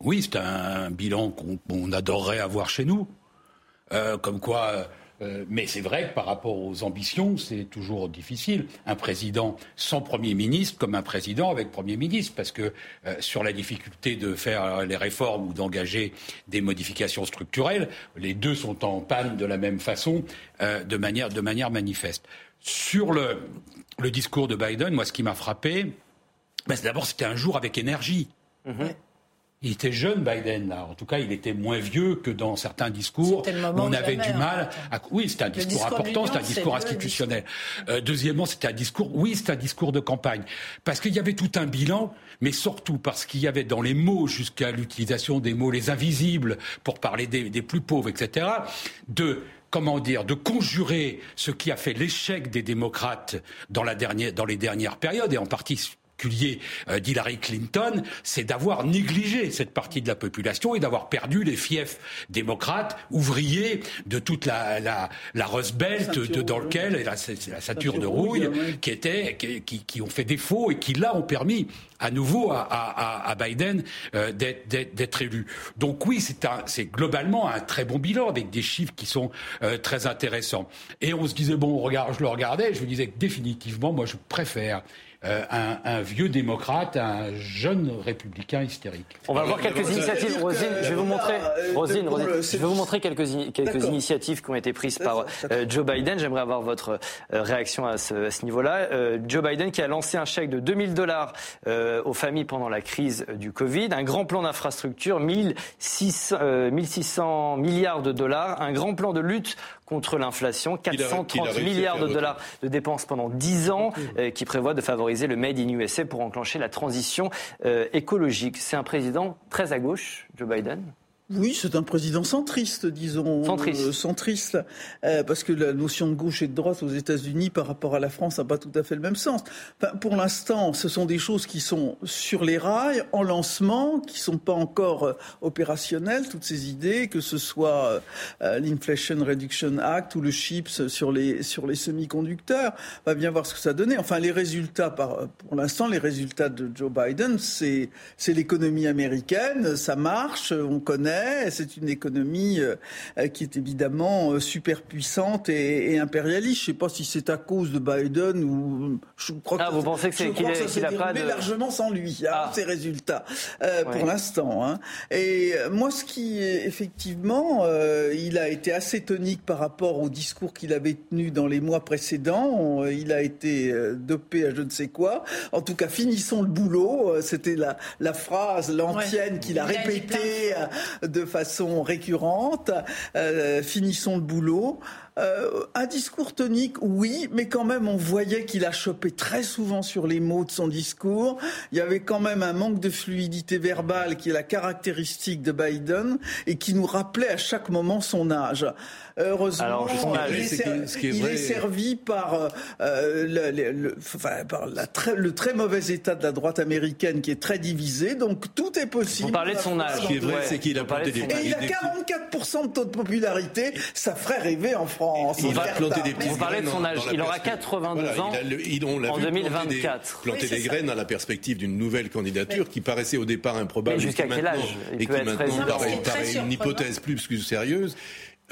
Oui, c'est un bilan qu'on adorerait avoir chez nous. Euh, comme quoi. Euh, mais c'est vrai que par rapport aux ambitions, c'est toujours difficile. Un président sans Premier ministre comme un président avec Premier ministre, parce que euh, sur la difficulté de faire les réformes ou d'engager des modifications structurelles, les deux sont en panne de la même façon, de, manière, de manière manifeste. Sur le, le discours de Biden, moi, ce qui m'a frappé, ben, d'abord, c'était un jour avec énergie. Mm-hmm. Il était jeune, Biden. Là. En tout cas, il était moins vieux que dans certains discours. On avait du mal. À... Oui, c'était un discours, important, c'était un discours institutionnel. Euh, deuxièmement, c'était un discours. Oui, c'était un discours de campagne, parce qu'il y avait tout un bilan, mais surtout parce qu'il y avait dans les mots, jusqu'à l'utilisation des mots les invisibles pour parler des, des plus pauvres, etc. De comment dire, de conjurer ce qui a fait l'échec des démocrates dans, la dernière, dans les dernières périodes, et en partie particulier euh, d'Hillary Clinton, c'est d'avoir négligé cette partie de la population et d'avoir perdu les fiefs démocrates, ouvriers de toute la, la, la Rust Belt de, dans lequel la, la ceinture de rouille qui était qui, qui, ont fait défaut et qui là ont permis à nouveau à, à, à Biden euh, d'être élu. Donc oui, c'est globalement un très bon bilan avec des chiffres qui sont euh, très intéressants. Et on se disait bon, regarde, je le regardais, je me disais que définitivement, moi, je préfère euh, un, vieux démocrate un jeune républicain hystérique. On va voir quelques initiatives. Rosine, je vais vous montrer, Rosine, je vais vous montrer quelques, quelques initiatives qui ont été prises par euh, Joe Biden. J'aimerais avoir votre euh, réaction à ce, à ce niveau-là. Joe Biden qui a lancé un chèque de 2000 dollars aux familles pendant la crise du Covid, un grand plan d'infrastructure, 1600, 1600 milliards de dollars, un grand plan de lutte contre l'inflation, 430 milliards de dollars de dépenses pendant 10 ans, euh, qui prévoit de favoriser le Made in USA pour enclencher la transition euh, écologique. C'est un président très à gauche, Joe Biden oui, c'est un président centriste, disons. Centriste. Euh, centriste, euh, parce que la notion de gauche et de droite aux États-Unis par rapport à la France n'a pas tout à fait le même sens. Enfin, pour l'instant, ce sont des choses qui sont sur les rails, en lancement, qui sont pas encore euh, opérationnelles, toutes ces idées, que ce soit l'Inflation Reduction Act ou le CHIPS sur les, sur les semi-conducteurs. On va bien voir ce que ça donnait. Enfin, les résultats, par, pour l'instant, les résultats de Joe Biden, c'est l'économie américaine, ça marche, on connaît c'est une économie euh, euh, qui est évidemment euh, super puissante et, impérialiste. Je ne sais pas si c'est à cause de Biden ou je crois ah, que vous pensez que c'est qu'il ça s'est déroulé largement sans lui, hein, ah. ces résultats pour l'instant. Hein. Et moi, ce qui effectivement, il a été assez tonique par rapport au discours qu'il avait tenu dans les mois précédents. Il a été dopé à je ne sais quoi. En tout cas, finissons le boulot. C'était la, la phrase, l'antienne qu'il a répétée de façon récurrente. Euh, finissons le boulot. Euh, un discours tonique, oui, mais quand même, on voyait qu'il a chopé très souvent sur les mots de son discours. Il y avait quand même un manque de fluidité verbale qui est la caractéristique de Biden et qui nous rappelait à chaque moment son âge. Heureusement, il, est, servi par, euh, le, le, enfin, par la très, le très mauvais état de la droite américaine qui est très divisée. Donc tout est possible. Vous parlez de son âge. Ce qui est vrai, c'est qu'il a planté des Et il a 44% de taux de popularité. Ça ferait rêver en France. Il va planter des Vous parlez de son âge. Il aura 82 ans en 2024. Planter des graines à la perspective d'une nouvelle candidature qui paraissait au départ improbable. Jusqu'à quel âge Et qui maintenant paraît une hypothèse plus que sérieuse.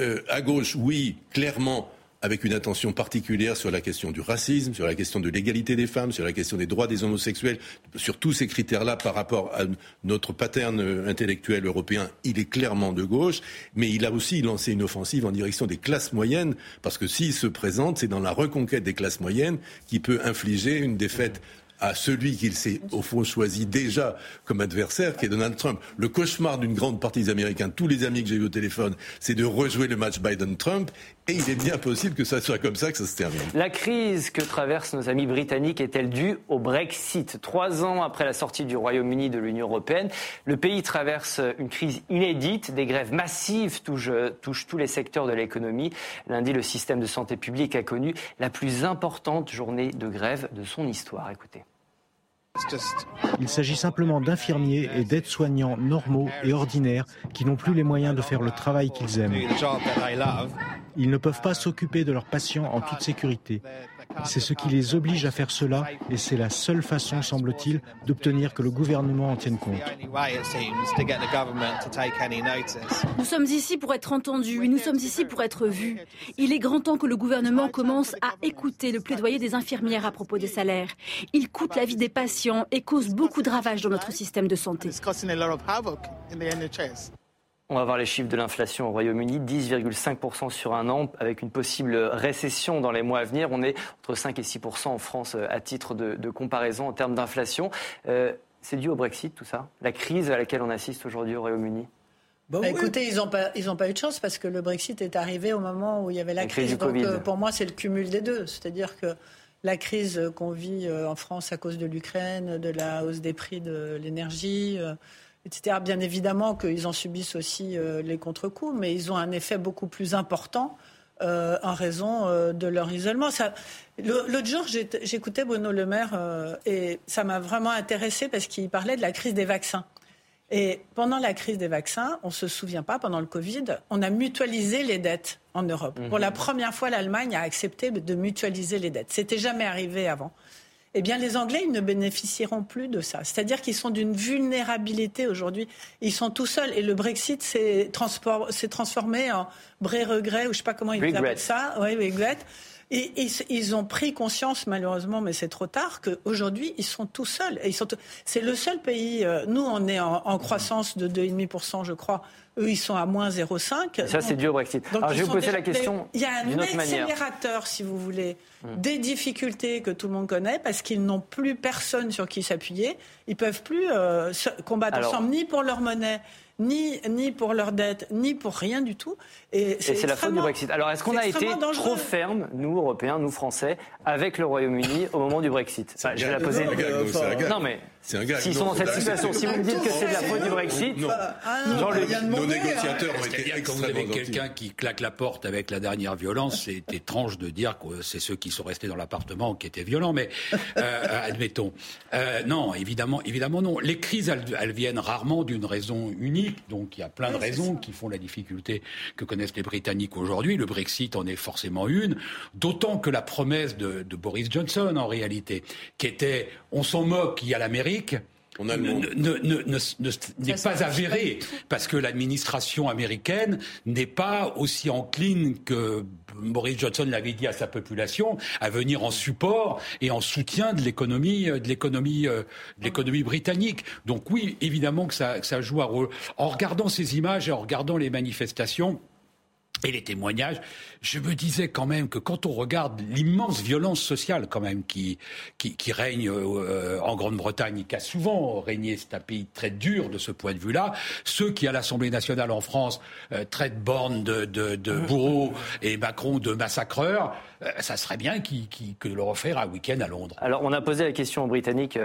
Euh, à gauche, oui, clairement, avec une attention particulière sur la question du racisme, sur la question de l'égalité des femmes, sur la question des droits des homosexuels, sur tous ces critères-là par rapport à notre pattern intellectuel européen, il est clairement de gauche, mais il a aussi lancé une offensive en direction des classes moyennes, parce que s'il se présente, c'est dans la reconquête des classes moyennes qui peut infliger une défaite à celui qu'il s'est au fond choisi déjà comme adversaire, qui est Donald Trump. Le cauchemar d'une grande partie des Américains, tous les amis que j'ai eu au téléphone, c'est de rejouer le match Biden-Trump. Et il est bien possible que ça soit comme ça que ça se termine. La crise que traversent nos amis britanniques est-elle due au Brexit? Trois ans après la sortie du Royaume-Uni de l'Union européenne, le pays traverse une crise inédite. Des grèves massives touchent, touchent tous les secteurs de l'économie. Lundi, le système de santé publique a connu la plus importante journée de grève de son histoire. Écoutez. Il s'agit simplement d'infirmiers et d'aides-soignants normaux et ordinaires qui n'ont plus les moyens de faire le travail qu'ils aiment. Ils ne peuvent pas s'occuper de leurs patients en toute sécurité. C'est ce qui les oblige à faire cela et c'est la seule façon, semble-t-il, d'obtenir que le gouvernement en tienne compte. Nous sommes ici pour être entendus et nous sommes ici pour être vus. Il est grand temps que le gouvernement commence à écouter le plaidoyer des infirmières à propos des salaires. Il coûte la vie des patients et cause beaucoup de ravages dans notre système de santé. On va voir les chiffres de l'inflation au Royaume-Uni, 10,5% sur un an, avec une possible récession dans les mois à venir. On est entre 5 et 6% en France euh, à titre de, comparaison en termes d'inflation. Euh, c'est dû au Brexit, tout ça? La crise à laquelle on assiste aujourd'hui au Royaume-Uni? Bah bah, Écoutez, ils n'ont pas, pas eu de chance parce que le Brexit est arrivé au moment où il y avait la, crise. Donc euh, pour moi, c'est le cumul des deux. C'est-à-dire que la crise qu'on vit en France à cause de l'Ukraine, de la hausse des prix de l'énergie etc. Bien évidemment qu'ils en subissent aussi euh, les contre-coups, mais ils ont un effet beaucoup plus important euh, en raison euh, de leur isolement. L'autre jour, j'écoutais Bruno Le Maire et ça m'a vraiment intéressé parce qu'il parlait de la crise des vaccins. Et pendant la crise des vaccins, on ne se souvient pas, pendant le Covid, on a mutualisé les dettes en Europe. Pour la première fois, l'Allemagne a accepté de mutualiser les dettes. C'était jamais arrivé avant eh bien les Anglais, ils ne bénéficieront plus de ça. C'est-à-dire qu'ils sont d'une vulnérabilité aujourd'hui. Ils sont tout seuls. Et le Brexit s'est transformé en bré-regret, ou je ne sais pas comment ils appellent ça. Oui, regret. Et, ils ont pris conscience, malheureusement, mais c'est trop tard, qu'aujourd'hui, ils sont tout seuls. Et sont C'est le seul pays. Euh, nous, on est en, en croissance de 2,5%, je crois, eux, ils sont à moins 0,5. Ça, c'est dû au Brexit. Alors, je vais vous poser la question. Il y a un accélérateur, si vous voulez, hmm. des difficultés que tout le monde connaît parce qu'ils n'ont plus personne sur qui s'appuyer. Ils peuvent plus euh, combattre ensemble ni pour leur monnaie, ni, ni pour leur dette, ni pour rien du tout. Et c'est la faute du Brexit. Alors, est-ce qu'on a été trop ferme, nous, Européens, nous, Français, avec le Royaume-Uni au moment du Brexit? Je vais la poser. Non, mais s'ils sont dans cette situation, si vous me dites que c'est de la faute du Brexit, non. nos négociateurs ont été Quand vous avez quelqu'un qui claque la porte avec la dernière violence, c'est étrange de dire que c'est ceux qui sont restés dans l'appartement qui étaient violents, mais euh, admettons. Euh, non, évidemment, évidemment non. Les crises, elles, viennent rarement d'une raison unique, donc il y a plein de raisons qui font la difficulté que connaissent les Britanniques aujourd'hui. Le Brexit en est forcément une, d'autant que la promesse de, Boris Johnson, en réalité, qui était on s'en moque, il y a n'est pas avérée parce que l'administration américaine n'est pas aussi encline que Boris Johnson l'avait dit à sa population à venir en support et en soutien de l'économie de l'économie de l'économie britannique. Donc oui, évidemment que ça, que ça joue un rôle. En regardant ces images et en regardant les manifestations, et les témoignages, je me disais quand même que quand on regarde l'immense violence sociale quand même qui, qui, règne euh, en Grande-Bretagne, qui a souvent régné, c'est un pays très dur de ce point de vue-là, ceux qui à l'Assemblée nationale en France euh, traitent Borne de, de, de bourreau et Macron de massacreur, euh, ça serait bien qu que leur offrir un week-end à Londres. Alors on a posé la question aux Britanniques,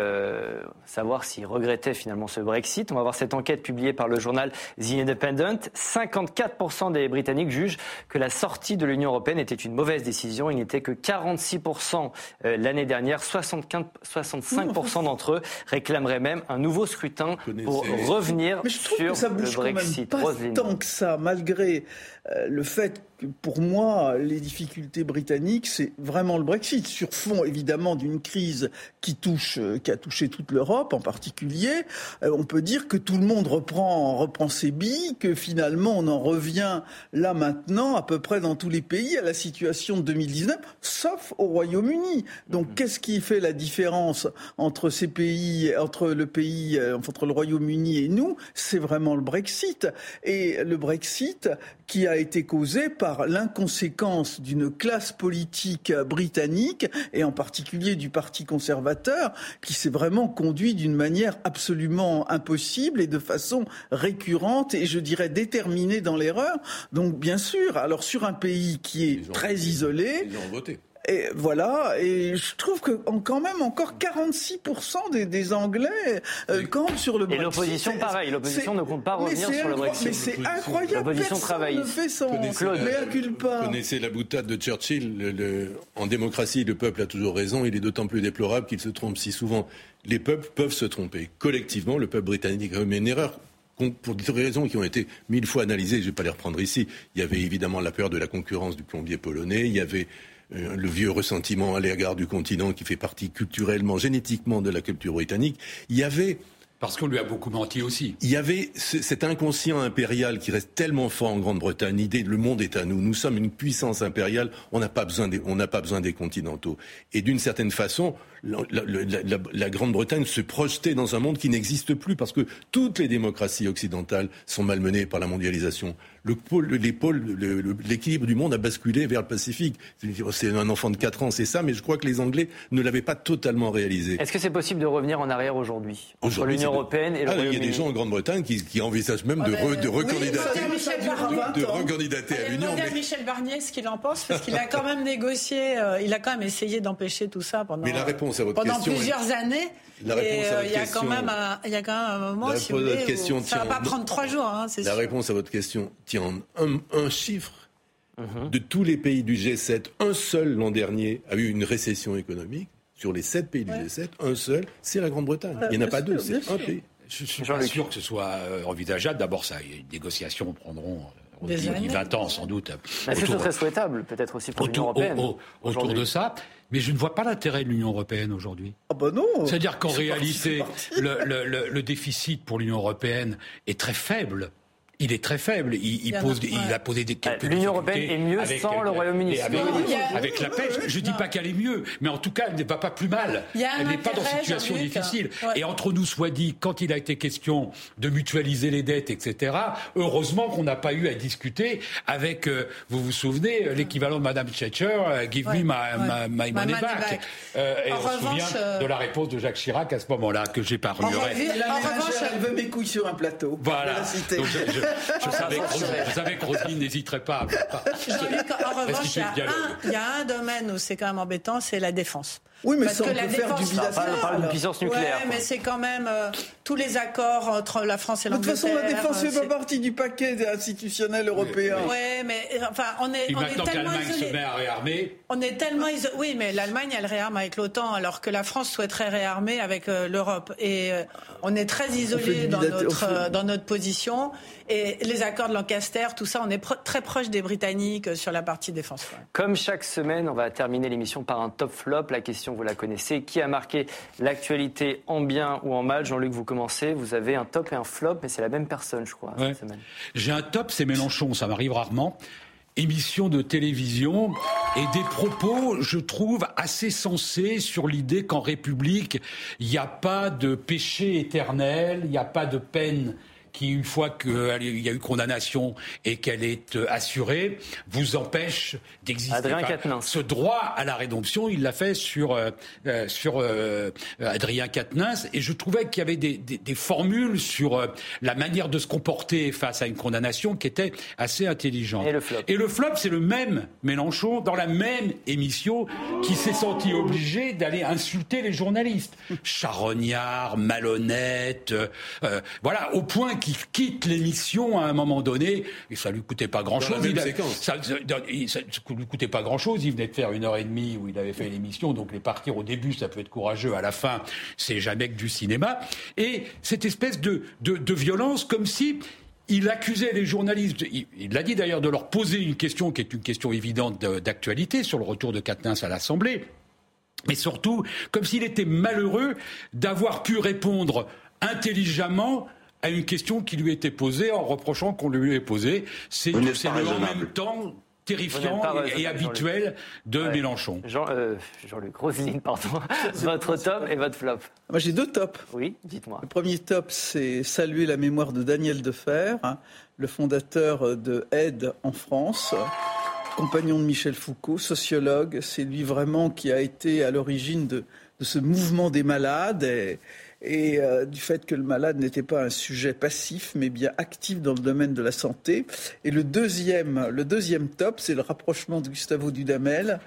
savoir s'ils regrettaient finalement ce Brexit. On va voir cette enquête publiée par le journal The Independent. 54% des Britanniques jugent que la sortie de l'Union européenne était une mauvaise décision. Il n'était que 46% euh, l'année dernière. 65% d'entre eux réclameraient même un nouveau scrutin pour revenir sur ça bouge le Brexit. Quand même pas tant que ça, malgré euh, le fait pour moi, les difficultés britanniques, c'est vraiment le Brexit, sur fond évidemment d'une crise qui touche, euh, qui a touché toute l'Europe en particulier. Euh, on peut dire que tout le monde reprend, reprend ses billes, que finalement on en revient là maintenant à peu près dans tous les pays à la situation de 2019, sauf au Royaume-Uni. Donc mm-hmm. qu'est-ce qui fait la différence entre ces pays, entre le pays, entre le Royaume-Uni et nous? C'est vraiment le Brexit. Et le Brexit qui a été causée par l'inconséquence d'une classe politique britannique, et en particulier du Parti conservateur, qui s'est vraiment conduit d'une manière absolument impossible et de façon récurrente et je dirais déterminée dans l'erreur. Donc bien sûr, alors sur un pays qui est très isolé, ils ont voté. Et voilà, et je trouve que quand même encore 46% des, des Anglais euh, campent sur le Brexit. Et l'opposition, pareil, l'opposition ne compte pas revenir sur le Brexit. Mais c'est incroyable, l'opposition travaille. ne fait son Vous connaissez la boutade de Churchill, le, en démocratie, le peuple a toujours raison, il est d'autant plus déplorable qu'il se trompe si souvent. Les peuples peuvent se tromper. Collectivement, le peuple britannique a commis une erreur pour des raisons qui ont été mille fois analysées, je ne vais pas les reprendre ici. Il y avait évidemment la peur de la concurrence du plombier polonais, il y avait euh, le vieux ressentiment à l'égard du continent qui fait partie culturellement, génétiquement de la culture britannique. Il y avait parce qu'on lui a beaucoup menti aussi. Il y avait cet inconscient impérial qui reste tellement fort en Grande-Bretagne. L'idée, le monde est à nous. Nous sommes une puissance impériale. On n'a pas besoin des, on n'a pas besoin des continentaux. Et d'une certaine façon, la, la, la Grande-Bretagne se projetait dans un monde qui n'existe plus parce que toutes les démocraties occidentales sont malmenées par la mondialisation le l'équilibre du monde a basculé vers le Pacifique. C'est un enfant de 4 ans, c'est ça, mais je crois que les Anglais ne l'avaient pas totalement réalisé. Est-ce que c'est possible de revenir en arrière aujourd'hui entre l'Union européenne et le ah, Il y a des gens en Grande-Bretagne qui, envisagent même de, de, recandidater, de, recandidater à l'Union. Mais... Michel Barnier ce qu'il en pense, parce qu'il a quand même négocié, euh, il a quand même essayé d'empêcher tout ça pendant, mais la réponse à votre pendant plusieurs années. La réponse à euh, votre il y a quand même un, il y a quand même un moment, si vous voulez, question, ça va pas prendre trois jours. Hein, la réponse à votre question tient en un, chiffre. Mhm. De tous les pays du G7, un seul l'an dernier a eu une récession économique. Sur les sept pays du G7, un seul, c'est la Grande-Bretagne. il n'y en a pas deux, c'est un pays. Je suis pas sûr que ce soit euh, envisageable. D'abord, ça, les négociations prendront on dit, 20 ans sans doute. C'est très souhaitable, peut-être aussi pour l'Union européenne. autour de ça. Mais je ne vois pas l'intérêt de l'Union européenne aujourd'hui. Ah bah non. C'est-à-dire qu'en réalité, le, le, déficit pour l'Union européenne est très faible il est très faible. Il, pose, il a posé des quelques L'Union européenne est mieux sans le Royaume-Uni. Avec, la pêche, je dis pas qu'elle est mieux, mais en tout cas, elle n'est pas, pas plus mal. Elle n'est pas dans une situation difficile. Et entre nous soit dit, quand il a été question de mutualiser les dettes, etc., heureusement qu'on n'a pas eu à discuter avec, euh, vous vous souvenez, euh, l'équivalent de Madame Thatcher, euh, Give me my, my, money back. et on se souvient de la réponse de Jacques Chirac à ce moment-là, que j'ai pas En revanche, elle veut mes couilles sur un plateau. Voilà. Je, savais, que Roselyne n'hésiterait pas. en revanche, il y, a un domaine où c'est quand même embêtant, c'est la défense. Oui, mais ça, on peut faire du bilatéral. d'une puissance nucléaire. Ouais, mais c'est quand même euh, tous les accords entre la France et l'Angleterre. De toute façon, la défense fait pas partie du paquet institutionnel européen. Oui, mais euh, enfin, on est, on est tellement isolé. se met à réarmer. On est tellement isolé. Oui, mais l'Allemagne, elle réarme avec l'OTAN, alors que la France souhaiterait réarmer avec euh, l'Europe. Et on est très isolé dans notre, dans notre position. Et les accords de Lancaster, tout ça, on est très proche des Britanniques sur la partie défense. Comme chaque semaine, on va terminer l'émission par un top flop. La question, vous la connaissez. Qui a marqué l'actualité en bien ou en mal Jean-Luc, vous commencez. Vous avez un top et un flop, mais c'est la même personne, je crois, cette semaine. J'ai un top, c'est Mélenchon. Ça m'arrive rarement émission de télévision et des propos, je trouve, assez sensés sur l'idée qu'en République, il n'y a pas de péché éternel, il n'y a pas de peine qui, une fois qu'il y a eu condamnation et qu'elle est euh, assurée, vous empêche d'exister. Adrien Ce droit à la rédemption, il l'a fait sur, euh, euh, sur Adrien Quatennens. Et je trouvais qu'il y avait des, des, formules sur la manière de se comporter face à une condamnation qui étaient assez intelligentes. Et le flop Et le flop, c'est le même Mélenchon, dans la même émission, qui s'est senti obligé d'aller insulter les journalistes. Charognard, malhonnête, voilà, au point qu'il quitte l'émission à un moment donné, et ça lui coûtait pas grand-chose. Ça, ne lui coûtait pas grand-chose. Il venait de faire une heure et demie où il avait fait l'émission, donc les partir au début, ça peut être courageux. À la fin, c'est jamais que du cinéma. Et cette espèce de, de, violence, comme si il accusait les journalistes, il l'a dit d'ailleurs, de leur poser une question qui est une question évidente d'actualité sur le retour de Katnins à l'Assemblée, mais surtout comme s'il était malheureux d'avoir pu répondre intelligemment à une question qui lui était posée en reprochant qu'on lui ait posée. C'est le en même temps terrifiant et, habituel de Mélenchon. Jean, euh, Jean-Luc Roselyne, pardon. votre top et votre flop. Moi, j'ai deux tops. Oui, dites-moi. Le premier top, c'est saluer la mémoire de Daniel Defer, hein, le fondateur de Aide en France compagnon de Michel Foucault, sociologue. C'est lui vraiment qui a été à l'origine de, de, ce mouvement des malades. Et, et euh, du fait que le malade n'était pas un sujet passif, mais bien actif dans le domaine de la santé. Et le deuxième, le deuxième top, c'est le rapprochement de Gustavo Dudamel,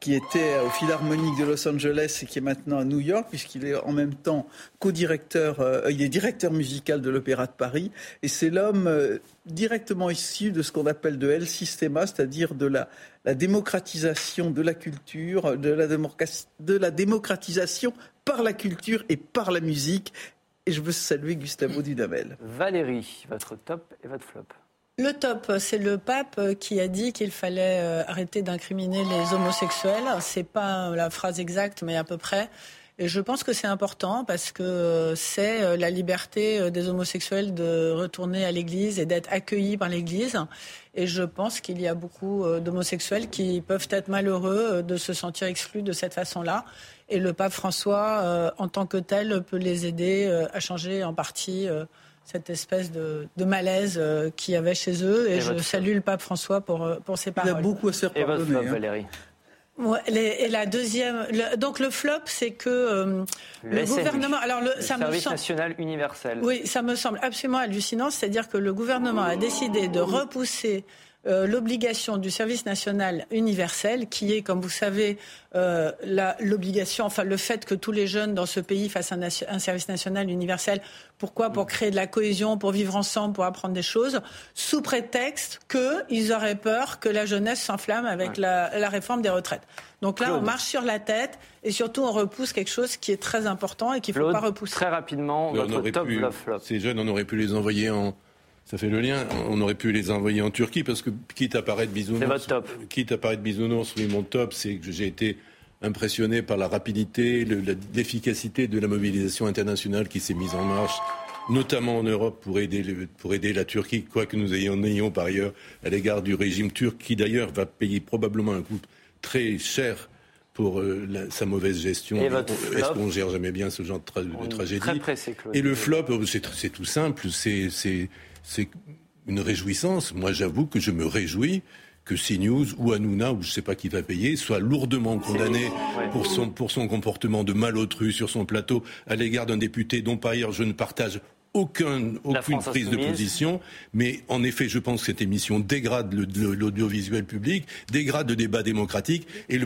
qui était au Philharmonique de Los Angeles et qui est maintenant à New York, puisqu'il est en même temps co-directeur, euh, il est directeur musical de l'Opéra de Paris. Et c'est l'homme euh, directement issu de ce qu'on appelle de El Sistema, c'est-à-dire de la, la, démocratisation de la culture, de la, de la démocratisation par la culture et par la musique. Et je veux saluer Gustavo Dudamel. Valérie, votre top et votre flop. Le top, c'est le pape qui a dit qu'il fallait euh, arrêter d'incriminer les homosexuels. C'est pas la phrase exacte, mais à peu près. Et je pense que c'est important parce que c'est euh, la liberté euh, des homosexuels de retourner à l'Église et d'être accueillis par l'Église. Et je pense qu'il y a beaucoup d'homosexuels qui peuvent être malheureux de se sentir exclus de cette façon-là. Et le pape François, euh, en tant que tel, peut les aider euh, à changer en partie euh, cette espèce de, malaise qu'il y avait chez eux. Et, je salue le pape François pour, pour ses paroles. Il a beaucoup à se Et votre flop, hein. Valérie et la deuxième, donc le flop, c'est que le, gouvernement, alors le, ça service me national universel. Oui, ça me semble absolument hallucinant, c'est-à-dire que le gouvernement a décidé de repousser euh, l'obligation du service national universel, qui est, comme vous savez, euh, l'obligation, enfin le fait que tous les jeunes dans ce pays fassent un, un, service national universel. Pourquoi? Pour créer de la cohésion, pour vivre ensemble, pour apprendre des choses, sous prétexte qu'ils auraient peur que la jeunesse s'enflamme avec la, la, réforme des retraites. Donc là, on marche sur la tête et surtout on repousse quelque chose qui est très important et qu'il ne faut pas repousser. Très rapidement, votre top pu, Ces jeunes, on aurait pu les envoyer en ça fait le lien. On aurait pu les envoyer en Turquie parce que quitte à paraître bisounours, c'est votre top. Quitte à paraître bisounours, oui, mon top, c'est que j'ai été impressionné par la rapidité, l'efficacité de la mobilisation internationale qui s'est mise en marche, notamment en Europe pour aider, pour aider la Turquie, quoi que nous ayons, ayons par ailleurs à l'égard du régime turc, qui d'ailleurs va payer probablement un coût très cher pour euh, sa mauvaise gestion. Est-ce qu'on gère jamais bien ce genre de, tragédie très pressé, Et le flop, oh, c'est tout simple, c'est c'est une réjouissance. Moi, j'avoue que je me réjouis que CNews ou Hanouna, ou je ne sais pas qui va payer, soit lourdement condamné pour son, comportement de malotru sur son plateau à l'égard d'un député dont par ailleurs je ne partage aucun, aucune prise de position. Mais en effet, je pense que cette émission dégrade l'audiovisuel public, dégrade le débat démocratique. Et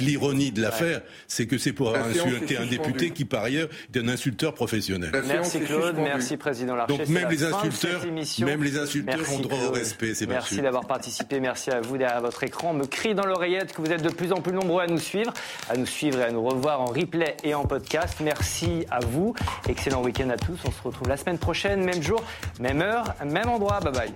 l'ironie de l'affaire, c'est que c'est pour insulter un député qui, par ailleurs, est un insulteur professionnel. Merci Claude, merci Président Larcher. Donc même les, insulteurs, même les insulteurs ont droit au respect. Merci d'avoir participé, merci à vous derrière votre écran. On me crie dans l'oreillette que vous êtes de plus en plus nombreux à nous suivre, à nous suivre et à nous revoir en replay et en podcast. Merci à vous. Excellent week-end à tous. On se retrouve la semaine prochaine, même jour, même heure, même endroit. Bye bye.